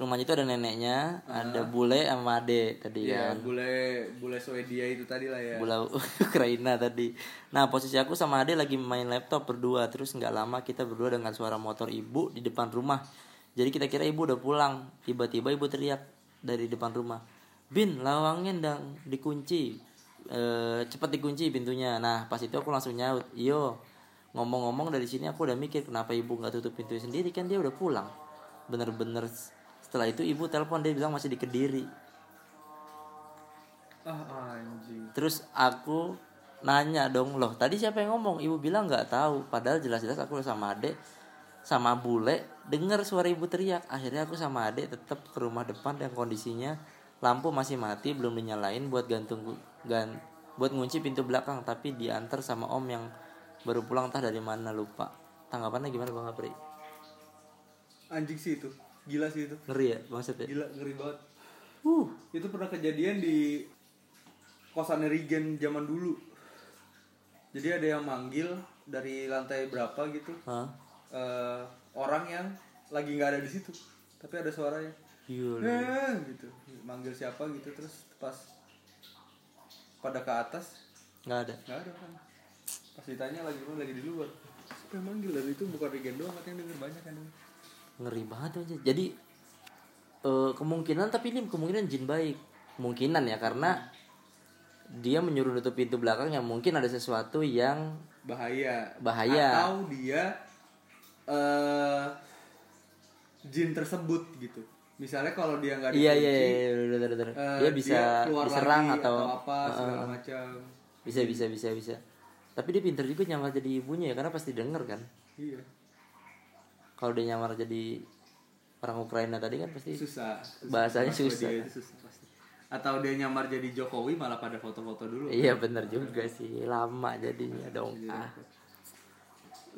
[SPEAKER 1] rumahnya itu ada neneknya, ada bule sama ade tadi
[SPEAKER 2] Ya,
[SPEAKER 1] kan.
[SPEAKER 2] bule bule Swedia itu tadi lah ya.
[SPEAKER 1] Bola Ukraina tadi. Nah posisi aku sama Ade lagi main laptop berdua. Terus nggak lama kita berdua dengan suara motor ibu di depan rumah. Jadi kita kira ibu udah pulang. Tiba-tiba ibu teriak dari depan rumah. Bin lawangnya dang dikunci. E, cepet dikunci pintunya. Nah pas itu aku langsung nyaut. Iyo ngomong-ngomong dari sini aku udah mikir kenapa ibu nggak tutup pintunya sendiri kan dia udah pulang. Bener-bener setelah itu ibu telepon dia bilang masih di kediri.
[SPEAKER 2] Anjing.
[SPEAKER 1] Terus aku nanya dong loh tadi siapa yang ngomong? Ibu bilang nggak tahu. Padahal jelas-jelas aku sama adek sama bule dengar suara ibu teriak. Akhirnya aku sama adek tetap ke rumah depan yang kondisinya lampu masih mati belum dinyalain buat gantung gan buat ngunci pintu belakang. Tapi diantar sama om yang baru pulang entah dari mana lupa. Tanggapannya gimana bang Apri
[SPEAKER 2] Anjing sih itu. Gila sih itu.
[SPEAKER 1] ngeri ya maksudnya
[SPEAKER 2] Gila ngeri banget.
[SPEAKER 1] uh
[SPEAKER 2] Itu pernah kejadian di kosannya Regen zaman dulu. jadi ada yang manggil dari lantai berapa gitu
[SPEAKER 1] Hah?
[SPEAKER 2] eh, orang yang lagi nggak ada di situ tapi ada suaranya eh, gitu manggil siapa gitu terus pas pada ke atas
[SPEAKER 1] Nggak ada.
[SPEAKER 2] nggak ada kan pas ditanya lagi lu lagi di luar siapa yang manggil dari itu bukan Regen doang katanya denger banyak kan
[SPEAKER 1] Ngeri banget aja. Jadi eh, kemungkinan tapi ini kemungkinan jin baik. Kemungkinan ya karena dia menyuruh nutup pintu belakang yang mungkin ada sesuatu yang
[SPEAKER 2] bahaya
[SPEAKER 1] Bahaya.
[SPEAKER 2] atau dia eh jin tersebut gitu misalnya kalau dia nggak
[SPEAKER 1] iya
[SPEAKER 2] dikunci,
[SPEAKER 1] iya iya bener.
[SPEAKER 2] eh,
[SPEAKER 1] dia bisa
[SPEAKER 2] keluar
[SPEAKER 1] diserang
[SPEAKER 2] lagi
[SPEAKER 1] atau,
[SPEAKER 2] apa segala macam
[SPEAKER 1] bisa bisa bisa bisa. Tapi dia pinter juga nyamar jadi ibunya ya karena pasti denger kan.
[SPEAKER 2] iya
[SPEAKER 1] Kalau dia nyamar jadi orang Ukraina tadi kan pasti
[SPEAKER 2] susah, susah.
[SPEAKER 1] Bahasanya susah.
[SPEAKER 2] dia susah pasti. atau dia nyamar jadi Jokowi malah pada foto-foto dulu
[SPEAKER 1] Iya bener juga sih lama jadinya dong. Ah.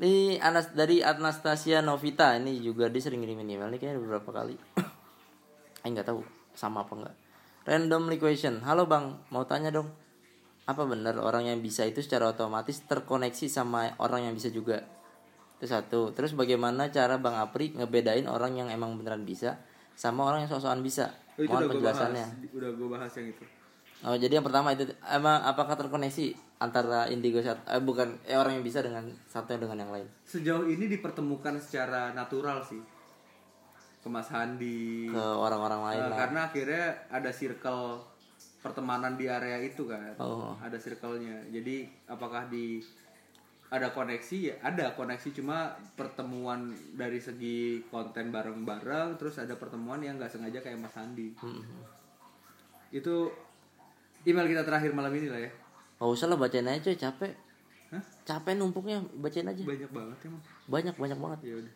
[SPEAKER 1] Ini Anas dari Anastasia Novita ini juga dia sering ngirimin email nih kayaknya beberapa kali. [coughs] Eh nggak tahu sama apa enggak. Random question. Halo bang, mau tanya dong. Apa benar orang yang bisa itu secara otomatis terkoneksi sama orang yang bisa juga? Itu satu. Terus bagaimana cara bang Apri ngebedain orang yang emang beneran bisa sama orang yang sok-sokan bisa?
[SPEAKER 2] Oh, itu
[SPEAKER 1] Mohon
[SPEAKER 2] udah gue bahas
[SPEAKER 1] penjelasannya.
[SPEAKER 2] udah gue bahas yang itu
[SPEAKER 1] Oh jadi yang pertama itu emang apakah terkoneksi antara indigo satu eh, bukan eh, orang yang bisa dengan satu dengan yang lain
[SPEAKER 2] sejauh ini dipertemukan secara natural sih ke Mas Handi
[SPEAKER 1] ke orang-orang lain lah.
[SPEAKER 2] karena akhirnya ada circle pertemanan di area itu kan
[SPEAKER 1] Oh.
[SPEAKER 2] ada circle-nya jadi apakah di ada koneksi ya ada koneksi cuma pertemuan dari segi konten bareng-bareng terus ada pertemuan yang nggak sengaja kayak Mas Handi
[SPEAKER 1] Hmm.
[SPEAKER 2] itu email kita terakhir malam ini lah ya
[SPEAKER 1] Gak usah lah bacain aja coy capek.
[SPEAKER 2] Hah?
[SPEAKER 1] Capek numpuknya bacain aja.
[SPEAKER 2] banyak banget emang
[SPEAKER 1] Banyak banyak banget.
[SPEAKER 2] ya udah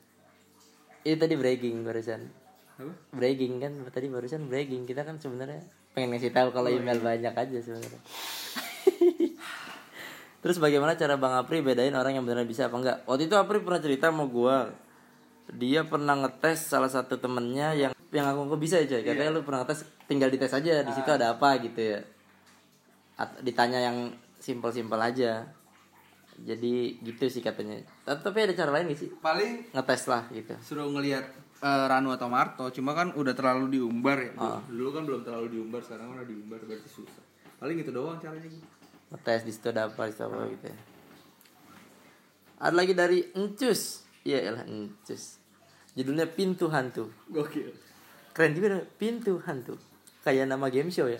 [SPEAKER 1] Ini tadi breaking barusan.
[SPEAKER 2] apa
[SPEAKER 1] Breaking kan tadi barusan breaking kita kan sebenarnya pengen ngasih tahu kalau email banyak aja sebenarnya. Terus bagaimana cara Bang Apri bedain orang yang beneran bisa apa enggak? Waktu itu Apri pernah cerita sama gua. Dia pernah ngetes salah satu temennya yang yang aku nggak bisa aja. Katanya lu pernah ngetes tinggal dites aja di situ ada apa gitu ya. At- ditanya yang simpel-simpel aja. Jadi gitu sih katanya. Tapi tapi ada cara lain gak sih?
[SPEAKER 2] paling
[SPEAKER 1] Ngetes lah gitu.
[SPEAKER 2] suruh ngelihat eh, Ranu atau Marto cuma kan udah terlalu diumbar ya
[SPEAKER 1] Ah.
[SPEAKER 2] dulu kan belum terlalu diumbar sekarang udah diumbar berarti susah paling itu doang caranya gitu.
[SPEAKER 1] Ngetes di situ ada apa di situ apa gitu ya. Ada lagi dari Encus. Iya elah Encus. Judulnya Pintu Hantu.
[SPEAKER 2] gokil
[SPEAKER 1] Keren juga Pintu Hantu. Kayak nama game show ya.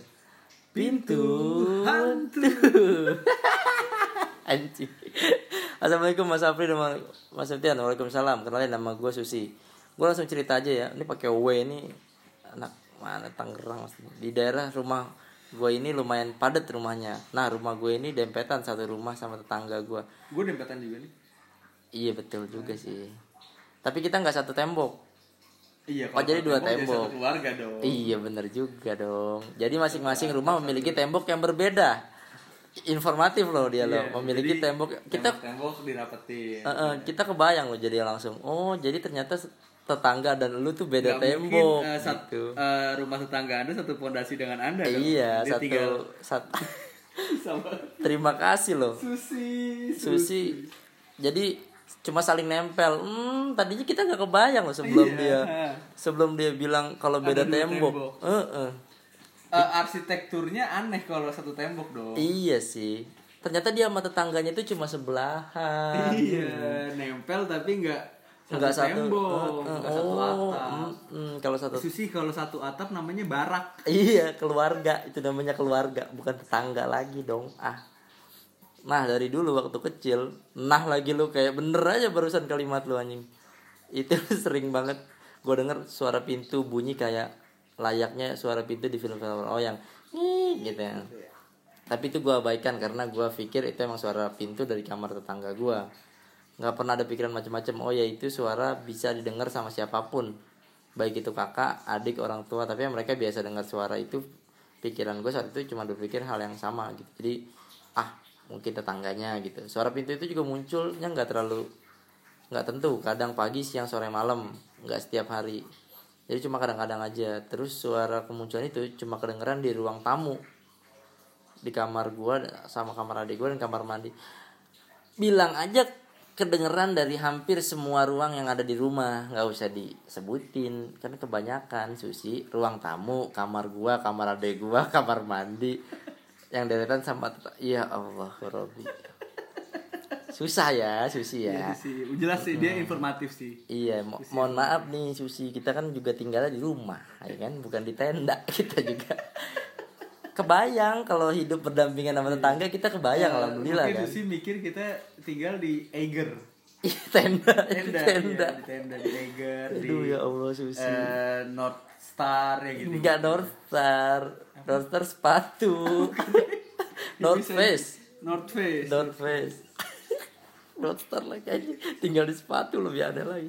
[SPEAKER 1] Pintu,
[SPEAKER 2] Hantu. [laughs]
[SPEAKER 1] Anjing. Assalamualaikum Mas Afri dan Mas Septian. Waalaikumsalam. Kenalin nama gue Susi. Gue langsung cerita aja ya. Ini pakai W ini anak mana Tangerang. Di daerah rumah gue ini lumayan padat rumahnya. Nah rumah gue ini dempetan satu rumah sama tetangga gue.
[SPEAKER 2] gue dempetan juga nih
[SPEAKER 1] Iya betul juga sih. Tapi kita nggak satu tembok.
[SPEAKER 2] iya
[SPEAKER 1] Oh, jadi dua
[SPEAKER 2] jadi
[SPEAKER 1] tembok.
[SPEAKER 2] satu keluarga dong
[SPEAKER 1] Iya bener juga dong. Jadi masing-masing rumah memiliki tembok yang berbeda. Informatif loh dia loh.
[SPEAKER 2] Iya,
[SPEAKER 1] Memiliki
[SPEAKER 2] jadi
[SPEAKER 1] tembok. Kita
[SPEAKER 2] tembok dirapetin
[SPEAKER 1] Eh, eh, kita kebayang loh jadi langsung. Oh jadi ternyata tetangga dan lu tuh beda
[SPEAKER 2] Nggak mungkin,
[SPEAKER 1] tembok
[SPEAKER 2] eh, sat-
[SPEAKER 1] gitu.
[SPEAKER 2] eh, rumah tetangga anda satu pondasi dengan anda dong.
[SPEAKER 1] Iya
[SPEAKER 2] Dia
[SPEAKER 1] satu
[SPEAKER 2] tinggal
[SPEAKER 1] satu. [laughs] Terima kasih loh
[SPEAKER 2] Susi
[SPEAKER 1] Susi. Jadi cuma saling nempel. Hmm tadinya kita nggak kebayang loh sebelum
[SPEAKER 2] Iya.
[SPEAKER 1] dia sebelum dia bilang kalau beda
[SPEAKER 2] Ada
[SPEAKER 1] tembok.
[SPEAKER 2] tembok.
[SPEAKER 1] Eh, eh.
[SPEAKER 2] Eh, arsitekturnya aneh kalau satu tembok dong
[SPEAKER 1] Iya sih. Ternyata dia sama tetangganya itu cuma sebelahan.
[SPEAKER 2] iya nempel tapi nggak
[SPEAKER 1] Enggak satu.
[SPEAKER 2] tembok
[SPEAKER 1] eh, eh,
[SPEAKER 2] nggak satu
[SPEAKER 1] oh,
[SPEAKER 2] atap
[SPEAKER 1] mm, mm, kalau satu
[SPEAKER 2] Susi kalau satu atap namanya barak
[SPEAKER 1] Iya, keluarga. Itu namanya keluarga, bukan tetangga lagi dong. Ah. Nah, dari dulu waktu kecil, nah lagi lu kayak bener aja barusan kalimat lu anjing. Itu [laughs] sering banget gue denger suara pintu bunyi kayak layaknya suara pintu di film-film oh yang gitu ya. Tapi itu gue abaikan karena gue pikir itu emang suara pintu dari kamar tetangga gue. Nggak pernah ada pikiran macam-macam. Oh ya itu suara bisa didengar sama siapa pun. Baik itu kakak, adik, orang tua. Tapi mereka biasa dengar suara itu. Pikiran gue saat itu cuma berpikir hal yang sama gitu. Jadi ah mungkin tetangganya gitu. Suara pintu itu juga munculnya nggak terlalu nggak tentu. Kadang pagi, siang, sore, malam. Nggak setiap hari. Jadi cuma kadang-kadang aja. Terus suara kemunculan itu cuma kedengeran di ruang tamu di kamar gua sama kamar adik gua dan kamar mandi bilang aja kedengeran dari hampir semua ruang yang ada di rumah. Nggak usah disebutin karena kebanyakan susi. Ruang tamu kamar gua kamar adek gua [laughs] kamar mandi. Yang deretan sama ya Allah Robi. Susah ya susi
[SPEAKER 2] Iya
[SPEAKER 1] ya
[SPEAKER 2] sih, jelas sih dia informatif sih.
[SPEAKER 1] Iya, mo- mohon maaf nih Susi, kita kan juga tinggalnya di rumah, ya kan, bukan di tenda [laughs] kita juga. Kebayang kalau hidup berdampingan sama tetangga kita kebayang
[SPEAKER 2] Eh,
[SPEAKER 1] alhamdulillah
[SPEAKER 2] mungkin
[SPEAKER 1] kan.
[SPEAKER 2] Susi mikir kita tinggal di Eiger.
[SPEAKER 1] Iya, tenda,
[SPEAKER 2] Tenda,
[SPEAKER 1] tenda.
[SPEAKER 2] iya, di tenda di Eiger, di
[SPEAKER 1] Aduh ya Allah Susi.
[SPEAKER 2] eh, North Star ya gitu.
[SPEAKER 1] Enggak North Star, North Star sepatu. North Face,
[SPEAKER 2] North Face.
[SPEAKER 1] North Face. North Star lagi aja, tinggal di sepatu lebih ada lagi.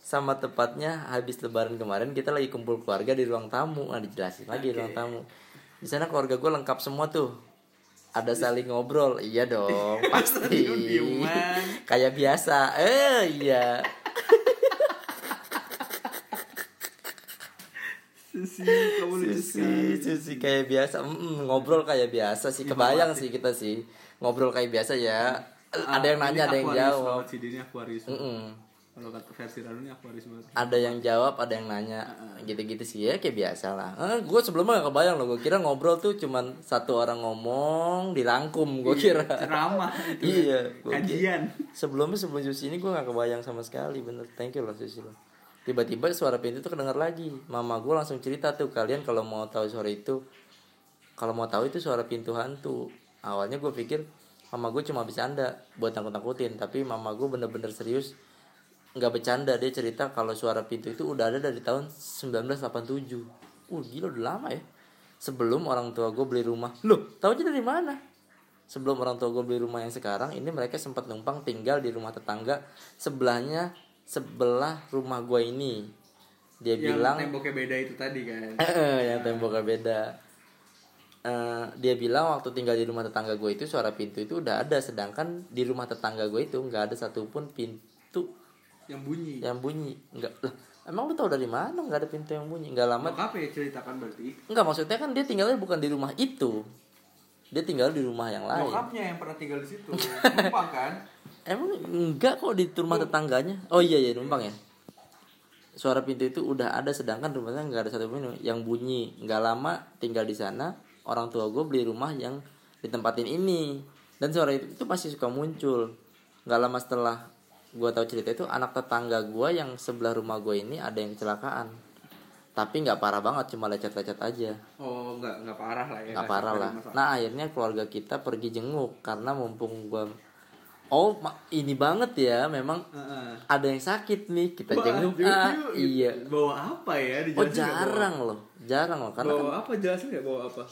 [SPEAKER 1] Sama tepatnya habis lebaran kemarin kita lagi kumpul keluarga di ruang tamu, nah dijelasin lagi di ruang tamu. Di sana keluarga gue lengkap semua tuh. Ada saling ngobrol, iya dong, [laughs] pasti. Kayak biasa, eh iya.
[SPEAKER 2] Susi, kamu
[SPEAKER 1] Susi, kayak biasa, Mm, ngobrol kayak biasa sih, kebayang sih kita sih ngobrol kayak biasa ya.
[SPEAKER 2] Ah,
[SPEAKER 1] ada yang nanya, ada yang
[SPEAKER 2] Aquarius
[SPEAKER 1] jawab.
[SPEAKER 2] banget sih, dia ini Aquarius. Kalau kata versi Ranu ini Aquarius banget.
[SPEAKER 1] ada yang jawab ada yang nanya. Gitu-gitu sih ya kayak biasa lah. Eh, gue sebelumnya gak kebayang loh gue kira ngobrol tuh cuman satu orang ngomong dirangkum gue kira.
[SPEAKER 2] Ceramah itu.
[SPEAKER 1] iya
[SPEAKER 2] Kajian.
[SPEAKER 1] sebelumnya sebelum Susi ini gue gak kebayang sama sekali bener. Thank you loh Susi loh. Tiba-tiba suara pintu tuh kedengar lagi. Mama gue langsung cerita tuh kalian kalau mau tahu suara itu kalau mau tahu itu suara pintu hantu. Awalnya gue pikir mama gue cuma bercanda buat takut-takutin. Tapi mama gue bener-bener serius nggak bercanda dia cerita kalau suara pintu itu udah ada dari tahun 1987 uh gila udah lama ya. Sebelum orang tua gue beli rumah. Loh tahu aja dari mana? Sebelum orang tua gue beli rumah yang sekarang ini mereka sempat numpang tinggal di rumah tetangga sebelahnya sebelah rumah gue ini. Dia
[SPEAKER 2] Yang
[SPEAKER 1] bilang
[SPEAKER 2] temboknya beda itu tadi kan. [laughs]
[SPEAKER 1] yang temboknya beda. Eh, dia bilang waktu tinggal di rumah tetangga gue itu suara pintu itu udah ada sedangkan di rumah tetangga gue itu nggak ada satupun pintu
[SPEAKER 2] Yang bunyi.
[SPEAKER 1] yang bunyi. Nggak. Lah emang lu tahu dari mana nggak ada pintu yang bunyi? Nggak lama.
[SPEAKER 2] Bokap ya ceritakan berarti.
[SPEAKER 1] nggak maksudnya kan dia tinggalnya bukan di rumah itu. Dia tinggal di rumah yang lain.
[SPEAKER 2] Bokapnya yang pernah tinggal di situ. [laughs] Numpang kan?
[SPEAKER 1] emang enggak kok di rumah tetangganya? Oh iya iya numpang ya. Suara pintu itu udah ada sedangkan rumahnya nggak ada satu pun yang bunyi. Nggak lama tinggal di sana orang tua gue beli rumah yang ditempatin ini. Dan suara itu, itu pasti suka muncul. Nggak lama setelah gue tahu cerita itu anak tetangga gue yang sebelah rumah gue ini ada yang kecelakaan tapi nggak parah banget cuma lecet-lecet aja
[SPEAKER 2] Oh, enggak enggak parah lah ya.
[SPEAKER 1] nggak parah lah nah akhirnya keluarga kita pergi jenguk karena mumpung gue oh ini banget ya memang
[SPEAKER 2] Heeh.
[SPEAKER 1] ada yang sakit nih kita jenguk ah iya
[SPEAKER 2] Bawa apa ya?
[SPEAKER 1] oh
[SPEAKER 2] nggak
[SPEAKER 1] jarang loh jarang loh
[SPEAKER 2] Bawa,
[SPEAKER 1] karena kan
[SPEAKER 2] bawa apa jelasin nggak bawa apa?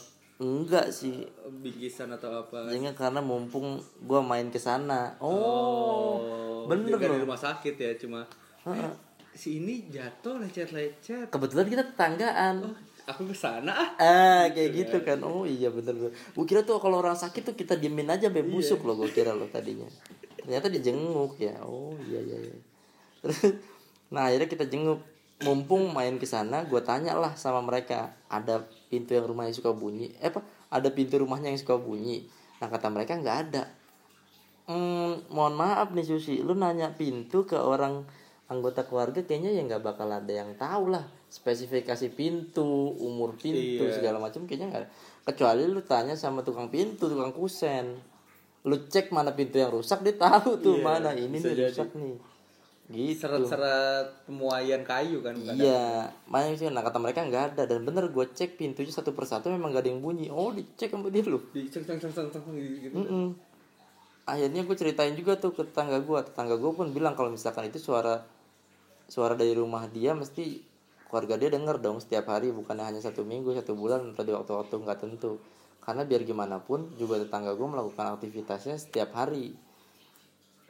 [SPEAKER 1] Enggak sih.
[SPEAKER 2] Bingkisan atau apa?
[SPEAKER 1] Jenguk karena mumpung gue main ke sana. Oh, bener
[SPEAKER 2] juga di
[SPEAKER 1] loh.
[SPEAKER 2] rumah sakit ya cuma
[SPEAKER 1] Heeh.
[SPEAKER 2] si ini jatuh lecet-lecet.
[SPEAKER 1] kebetulan kita tetanggaan.
[SPEAKER 2] Aku ke sana ah.
[SPEAKER 1] Ah kayak gitu kan. Oh iya bener bener. Gue kira tuh kalau orang sakit tuh kita diemin aja sampai busuk loh Gue kira loh tadinya. Ternyata dijenguk ya. Oh iya iya iya. Terus Nah akhirnya kita jenguk. Mumpung main ke sana Gue tanya lah sama mereka Ada pintu yang rumahnya suka bunyi. Eh apa? Ada pintu rumahnya yang suka bunyi. Nah kata mereka nggak ada. Hmm, Mohon maaf nih Susi. Lu nanya pintu ke orang anggota keluarga kayaknya ya nggak bakal ada yang tahu lah. Spesifikasi pintu umur pintu
[SPEAKER 2] Iya.
[SPEAKER 1] segala macam kayaknya nggak kecuali lu tanya sama tukang pintu tukang kusen. Lu cek mana pintu yang rusak dia tahu tuh
[SPEAKER 2] Iya,
[SPEAKER 1] mana. Ini nih rusak nih gitu
[SPEAKER 2] Seret-seret pemuaian kayu kan
[SPEAKER 1] iya makanya sih nah kata mereka nggak ada dan bener gue cek pintunya satu persatu memang gak ada yang bunyi oh dicek sama dia lu
[SPEAKER 2] Di ceng ceng ceng ceng gitu.
[SPEAKER 1] Mm-mm. Akhirnya gue ceritain juga tuh ke tetangga gue. Tetangga gue pun bilang kalau misalkan itu suara suara dari rumah dia mesti keluarga dia denger dong setiap hari bukannya hanya satu minggu satu bulan atau di waktu-waktu nggak tentu. Karena biar gimana pun juga tetangga gue melakukan aktivitasnya setiap hari.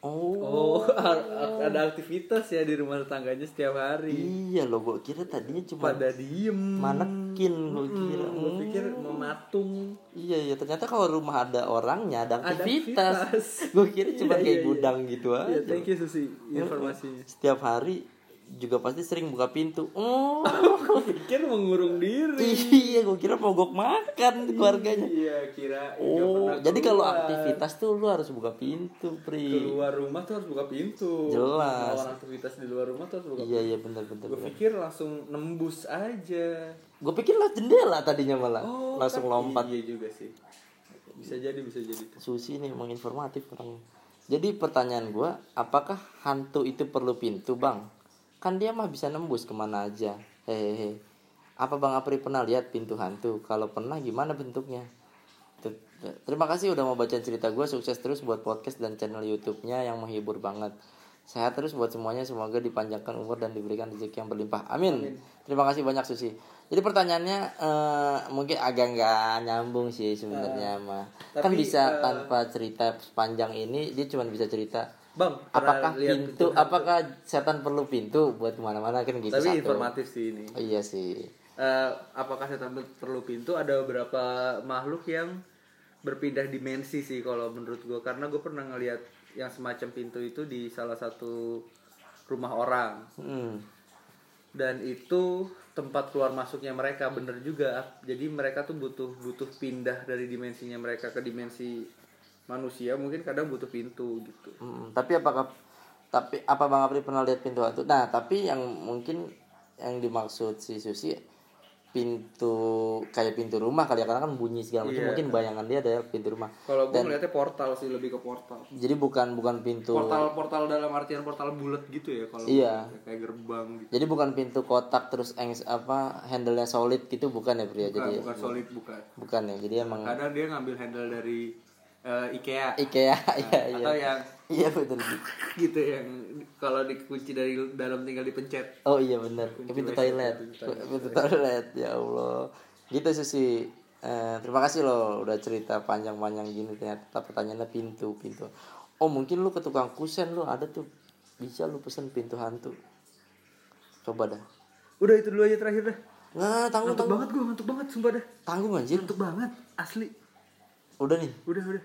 [SPEAKER 1] Oh,
[SPEAKER 2] Oh, [laughs] ada aktivitas ya di rumah tetangganya setiap hari.
[SPEAKER 1] iya loh gue kira tadinya cuma
[SPEAKER 2] Pada diem.
[SPEAKER 1] manekin gue kira.
[SPEAKER 2] gue
[SPEAKER 1] Hmm.
[SPEAKER 2] pikir mematung.
[SPEAKER 1] Iya iya ternyata kalau rumah ada orangnya ada
[SPEAKER 2] Ada
[SPEAKER 1] aktivitas.
[SPEAKER 2] aktivitas.
[SPEAKER 1] gue kira cuma
[SPEAKER 2] Iya,
[SPEAKER 1] kayak
[SPEAKER 2] iya,
[SPEAKER 1] gudang gitu aja.
[SPEAKER 2] Iya, thank you Susi informasinya.
[SPEAKER 1] Setiap hari juga pasti sering buka pintu. Oh,
[SPEAKER 2] pikir [laughs] mengurung diri
[SPEAKER 1] iya, gue kira mogok makan keluarganya.
[SPEAKER 2] iya kira
[SPEAKER 1] Oh, jadi kalau aktivitas tuh lu harus buka pintu, Pri.
[SPEAKER 2] keluar rumah tuh harus buka pintu
[SPEAKER 1] Jelas.
[SPEAKER 2] Melawan aktivitas di luar rumah tuh harus buka
[SPEAKER 1] Iya, iya benar benar.
[SPEAKER 2] gue pikir langsung nembus aja
[SPEAKER 1] Gue pikir lah jendela tadinya malah.
[SPEAKER 2] oh
[SPEAKER 1] Langsung
[SPEAKER 2] kan-
[SPEAKER 1] lompat.
[SPEAKER 2] iya juga sih bisa jadi bisa jadi
[SPEAKER 1] Susi nih emang informatif orangnya. Jadi pertanyaan gua, apakah hantu itu perlu pintu, Bang? Kan dia mah bisa nembus ke mana aja. Hehehe. Apa Bang Apri pernah lihat pintu hantu? Kalau pernah gimana bentuknya? Terima kasih udah mau baca cerita gue Sukses terus buat podcast dan channel YouTube-nya yang menghibur banget Sehat terus buat semuanya Semoga dipanjangkan umur dan diberikan rezeki yang berlimpah Amin, Terima kasih banyak Susi Jadi pertanyaannya eh, Mungkin agak nggak nyambung sih sebenarnya mah Kan bisa
[SPEAKER 2] eh,
[SPEAKER 1] tanpa cerita sepanjang ini Dia cuma bisa cerita
[SPEAKER 2] bang
[SPEAKER 1] Apakah pintu Apakah setan perlu pintu Buat ke mana-mana? Kan gitu
[SPEAKER 2] tapi
[SPEAKER 1] satu.
[SPEAKER 2] informatif sih ini.
[SPEAKER 1] Oh, Iya sih.
[SPEAKER 2] Eh, apakah setan perlu pintu? Ada beberapa makhluk yang berpindah dimensi sih kalau menurut gue karena gue pernah ngelihat yang semacam pintu itu di salah satu rumah orang.
[SPEAKER 1] Hmm.
[SPEAKER 2] dan itu tempat keluar masuknya mereka bener juga. Jadi mereka tuh butuh butuh pindah dari dimensinya mereka ke dimensi manusia mungkin kadang butuh pintu gitu
[SPEAKER 1] Hmm, tapi apakah tapi apa Bang Apri pernah lihat pintu hantu? Nah, tapi yang mungkin yang dimaksud si Susi pintu kayak pintu rumah kali ya karena kan bunyi segala macam
[SPEAKER 2] Iya.
[SPEAKER 1] mungkin bayangan dia ada pintu rumah.
[SPEAKER 2] kalau gue ngeliatnya portal sih lebih ke portal
[SPEAKER 1] Jadi bukan bukan pintu
[SPEAKER 2] portal portal dalam artian portal bulat gitu ya kalau
[SPEAKER 1] Iya.
[SPEAKER 2] kayak gerbang gitu
[SPEAKER 1] Jadi bukan pintu kotak terus engs apa handle-nya solid gitu bukan ya Pria?
[SPEAKER 2] bukan,
[SPEAKER 1] Jadi
[SPEAKER 2] bukan solid bukan
[SPEAKER 1] bukan ya. Jadi emang
[SPEAKER 2] kadang dia ngambil handle dari eh, IKEA
[SPEAKER 1] IKEA [laughs] iya iya.
[SPEAKER 2] atau yang
[SPEAKER 1] Iya betul. [laughs]
[SPEAKER 2] gitu yang kalau dikunci dari dalam tinggal dipencet
[SPEAKER 1] Oh iya benar. Pintu toilet.
[SPEAKER 2] pintu toilet. [laughs]
[SPEAKER 1] Pintu toilet. Ya Allah. Gitu Susi. Eh, terima kasih loh udah cerita panjang-panjang gini ternyata pertanyaannya pintu pintu. Oh mungkin lu ke tukang kusen lu ada tuh bisa lu pesen pintu hantu. Coba dah.
[SPEAKER 2] udah itu dulu aja terakhir dah
[SPEAKER 1] Nah tanggung
[SPEAKER 2] ngantuk
[SPEAKER 1] tanggung
[SPEAKER 2] banget gue ngantuk banget sumpah dah
[SPEAKER 1] tanggung anjir.
[SPEAKER 2] ngantuk banget asli
[SPEAKER 1] Udah nih
[SPEAKER 2] udah udah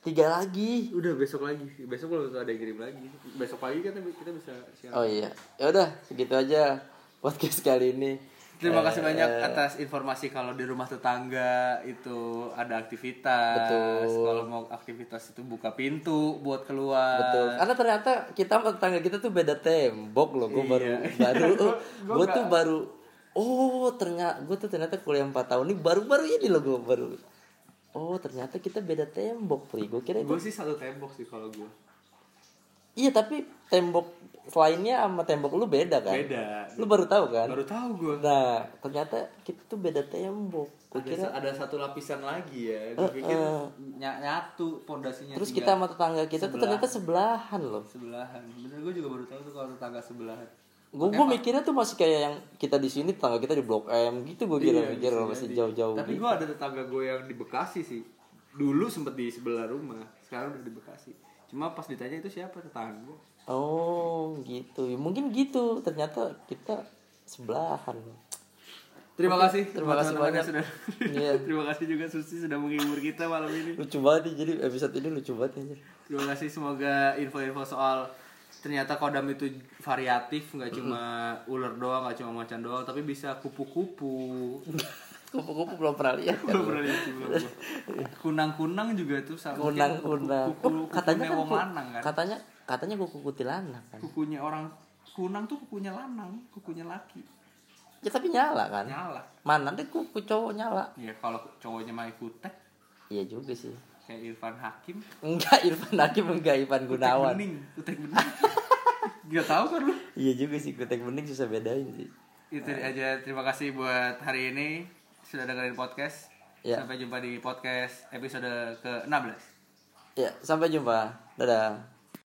[SPEAKER 1] tiga lagi.
[SPEAKER 2] udah besok lagi besok tentu ada yang kirim lagi besok pagi kan kita bisa siaran
[SPEAKER 1] Oh iya. Ya udah segitu aja podcast kali ini.
[SPEAKER 2] Terima kasih
[SPEAKER 1] Eh,
[SPEAKER 2] banyak atas informasi kalau di rumah tetangga itu ada aktivitas.
[SPEAKER 1] Betul.
[SPEAKER 2] Kalau mau aktivitas itu buka pintu buat keluar.
[SPEAKER 1] Betul. Karena ternyata kita sama tetangga kita tuh beda tembok loh. Gue baru
[SPEAKER 2] Iya.
[SPEAKER 1] baru [laughs]
[SPEAKER 2] Gua
[SPEAKER 1] gue tuh baru oh ternyata gue tuh ternyata kuliah 4 tahun ini baru-baru ini loh gue baru. Oh ternyata kita beda tembok pri. Gue kira itu.
[SPEAKER 2] Gue sih satu tembok sih kalau gue.
[SPEAKER 1] Iya tapi tembok lainnya sama tembok lu beda kan?
[SPEAKER 2] Beda.
[SPEAKER 1] Lu baru tahu kan?
[SPEAKER 2] Baru tahu gue.
[SPEAKER 1] Nah ternyata kita tuh beda tembok. Gue
[SPEAKER 2] Ada,
[SPEAKER 1] kira.
[SPEAKER 2] ada satu lapisan lagi ya. Gue pikir ny- nyatu pondasinya.
[SPEAKER 1] Terus kita sama tetangga kita tuh ternyata sebelahan loh.
[SPEAKER 2] sebelahan. Bener gue juga baru tahu tuh kalau tetangga sebelahan.
[SPEAKER 1] Gue gue mikirnya tuh masih kayak yang kita di sini tetangga kita di blok M gitu gue kira mikir masih jauh-jauh.
[SPEAKER 2] Iya, Tapi gue ada tetangga gue yang di Bekasi sih. Dulu sempet di sebelah rumah. Sekarang udah di Bekasi. Cuma pas ditanya itu siapa tetangga.
[SPEAKER 1] Oh gitu, Ya, mungkin gitu. Ternyata kita sebelahan.
[SPEAKER 2] Terima
[SPEAKER 1] Oke,
[SPEAKER 2] kasih.
[SPEAKER 1] terima kasih banyak.
[SPEAKER 2] Sudah.
[SPEAKER 1] Iya. [laughs]
[SPEAKER 2] terima kasih juga Susi sudah menghibur kita malam ini.
[SPEAKER 1] Lucu banget nih, jadi episode ini lucu banget anjir.
[SPEAKER 2] Terima kasih semoga info-info soal ternyata kodam itu variatif nggak cuma ular doang nggak cuma macan doang tapi bisa kupu-kupu [laughs]
[SPEAKER 1] Kupu-kupu belum pernah lihat.
[SPEAKER 2] belum pernah lihat belum kunang-kunang juga tuh sama
[SPEAKER 1] Kunang-kunang.
[SPEAKER 2] kuku,
[SPEAKER 1] Oh, katanya kan
[SPEAKER 2] wong
[SPEAKER 1] ku-
[SPEAKER 2] lanang kan
[SPEAKER 1] katanya katanya kuku kuntilanak kan.
[SPEAKER 2] kukunya orang kunang tuh kukunya lanang kukunya laki
[SPEAKER 1] Ya tapi nyala kan.
[SPEAKER 2] nyala
[SPEAKER 1] Mana deh kuku cowok nyala.
[SPEAKER 2] ya kalau cowoknya main kutek
[SPEAKER 1] Iya juga sih.
[SPEAKER 2] Kayak Irfan Hakim
[SPEAKER 1] Enggak Irfan Hakim enggak Irfan
[SPEAKER 2] kutek
[SPEAKER 1] Gunawan.
[SPEAKER 2] bening kutek bening [laughs] Gak tahu kan lu
[SPEAKER 1] Iya juga sih kutek bening susah bedain sih.
[SPEAKER 2] itu aja terima kasih buat hari ini sudah dengerin podcast
[SPEAKER 1] Ya.
[SPEAKER 2] sampai jumpa di podcast episode ke 16
[SPEAKER 1] Ya, sampai jumpa. Dadah.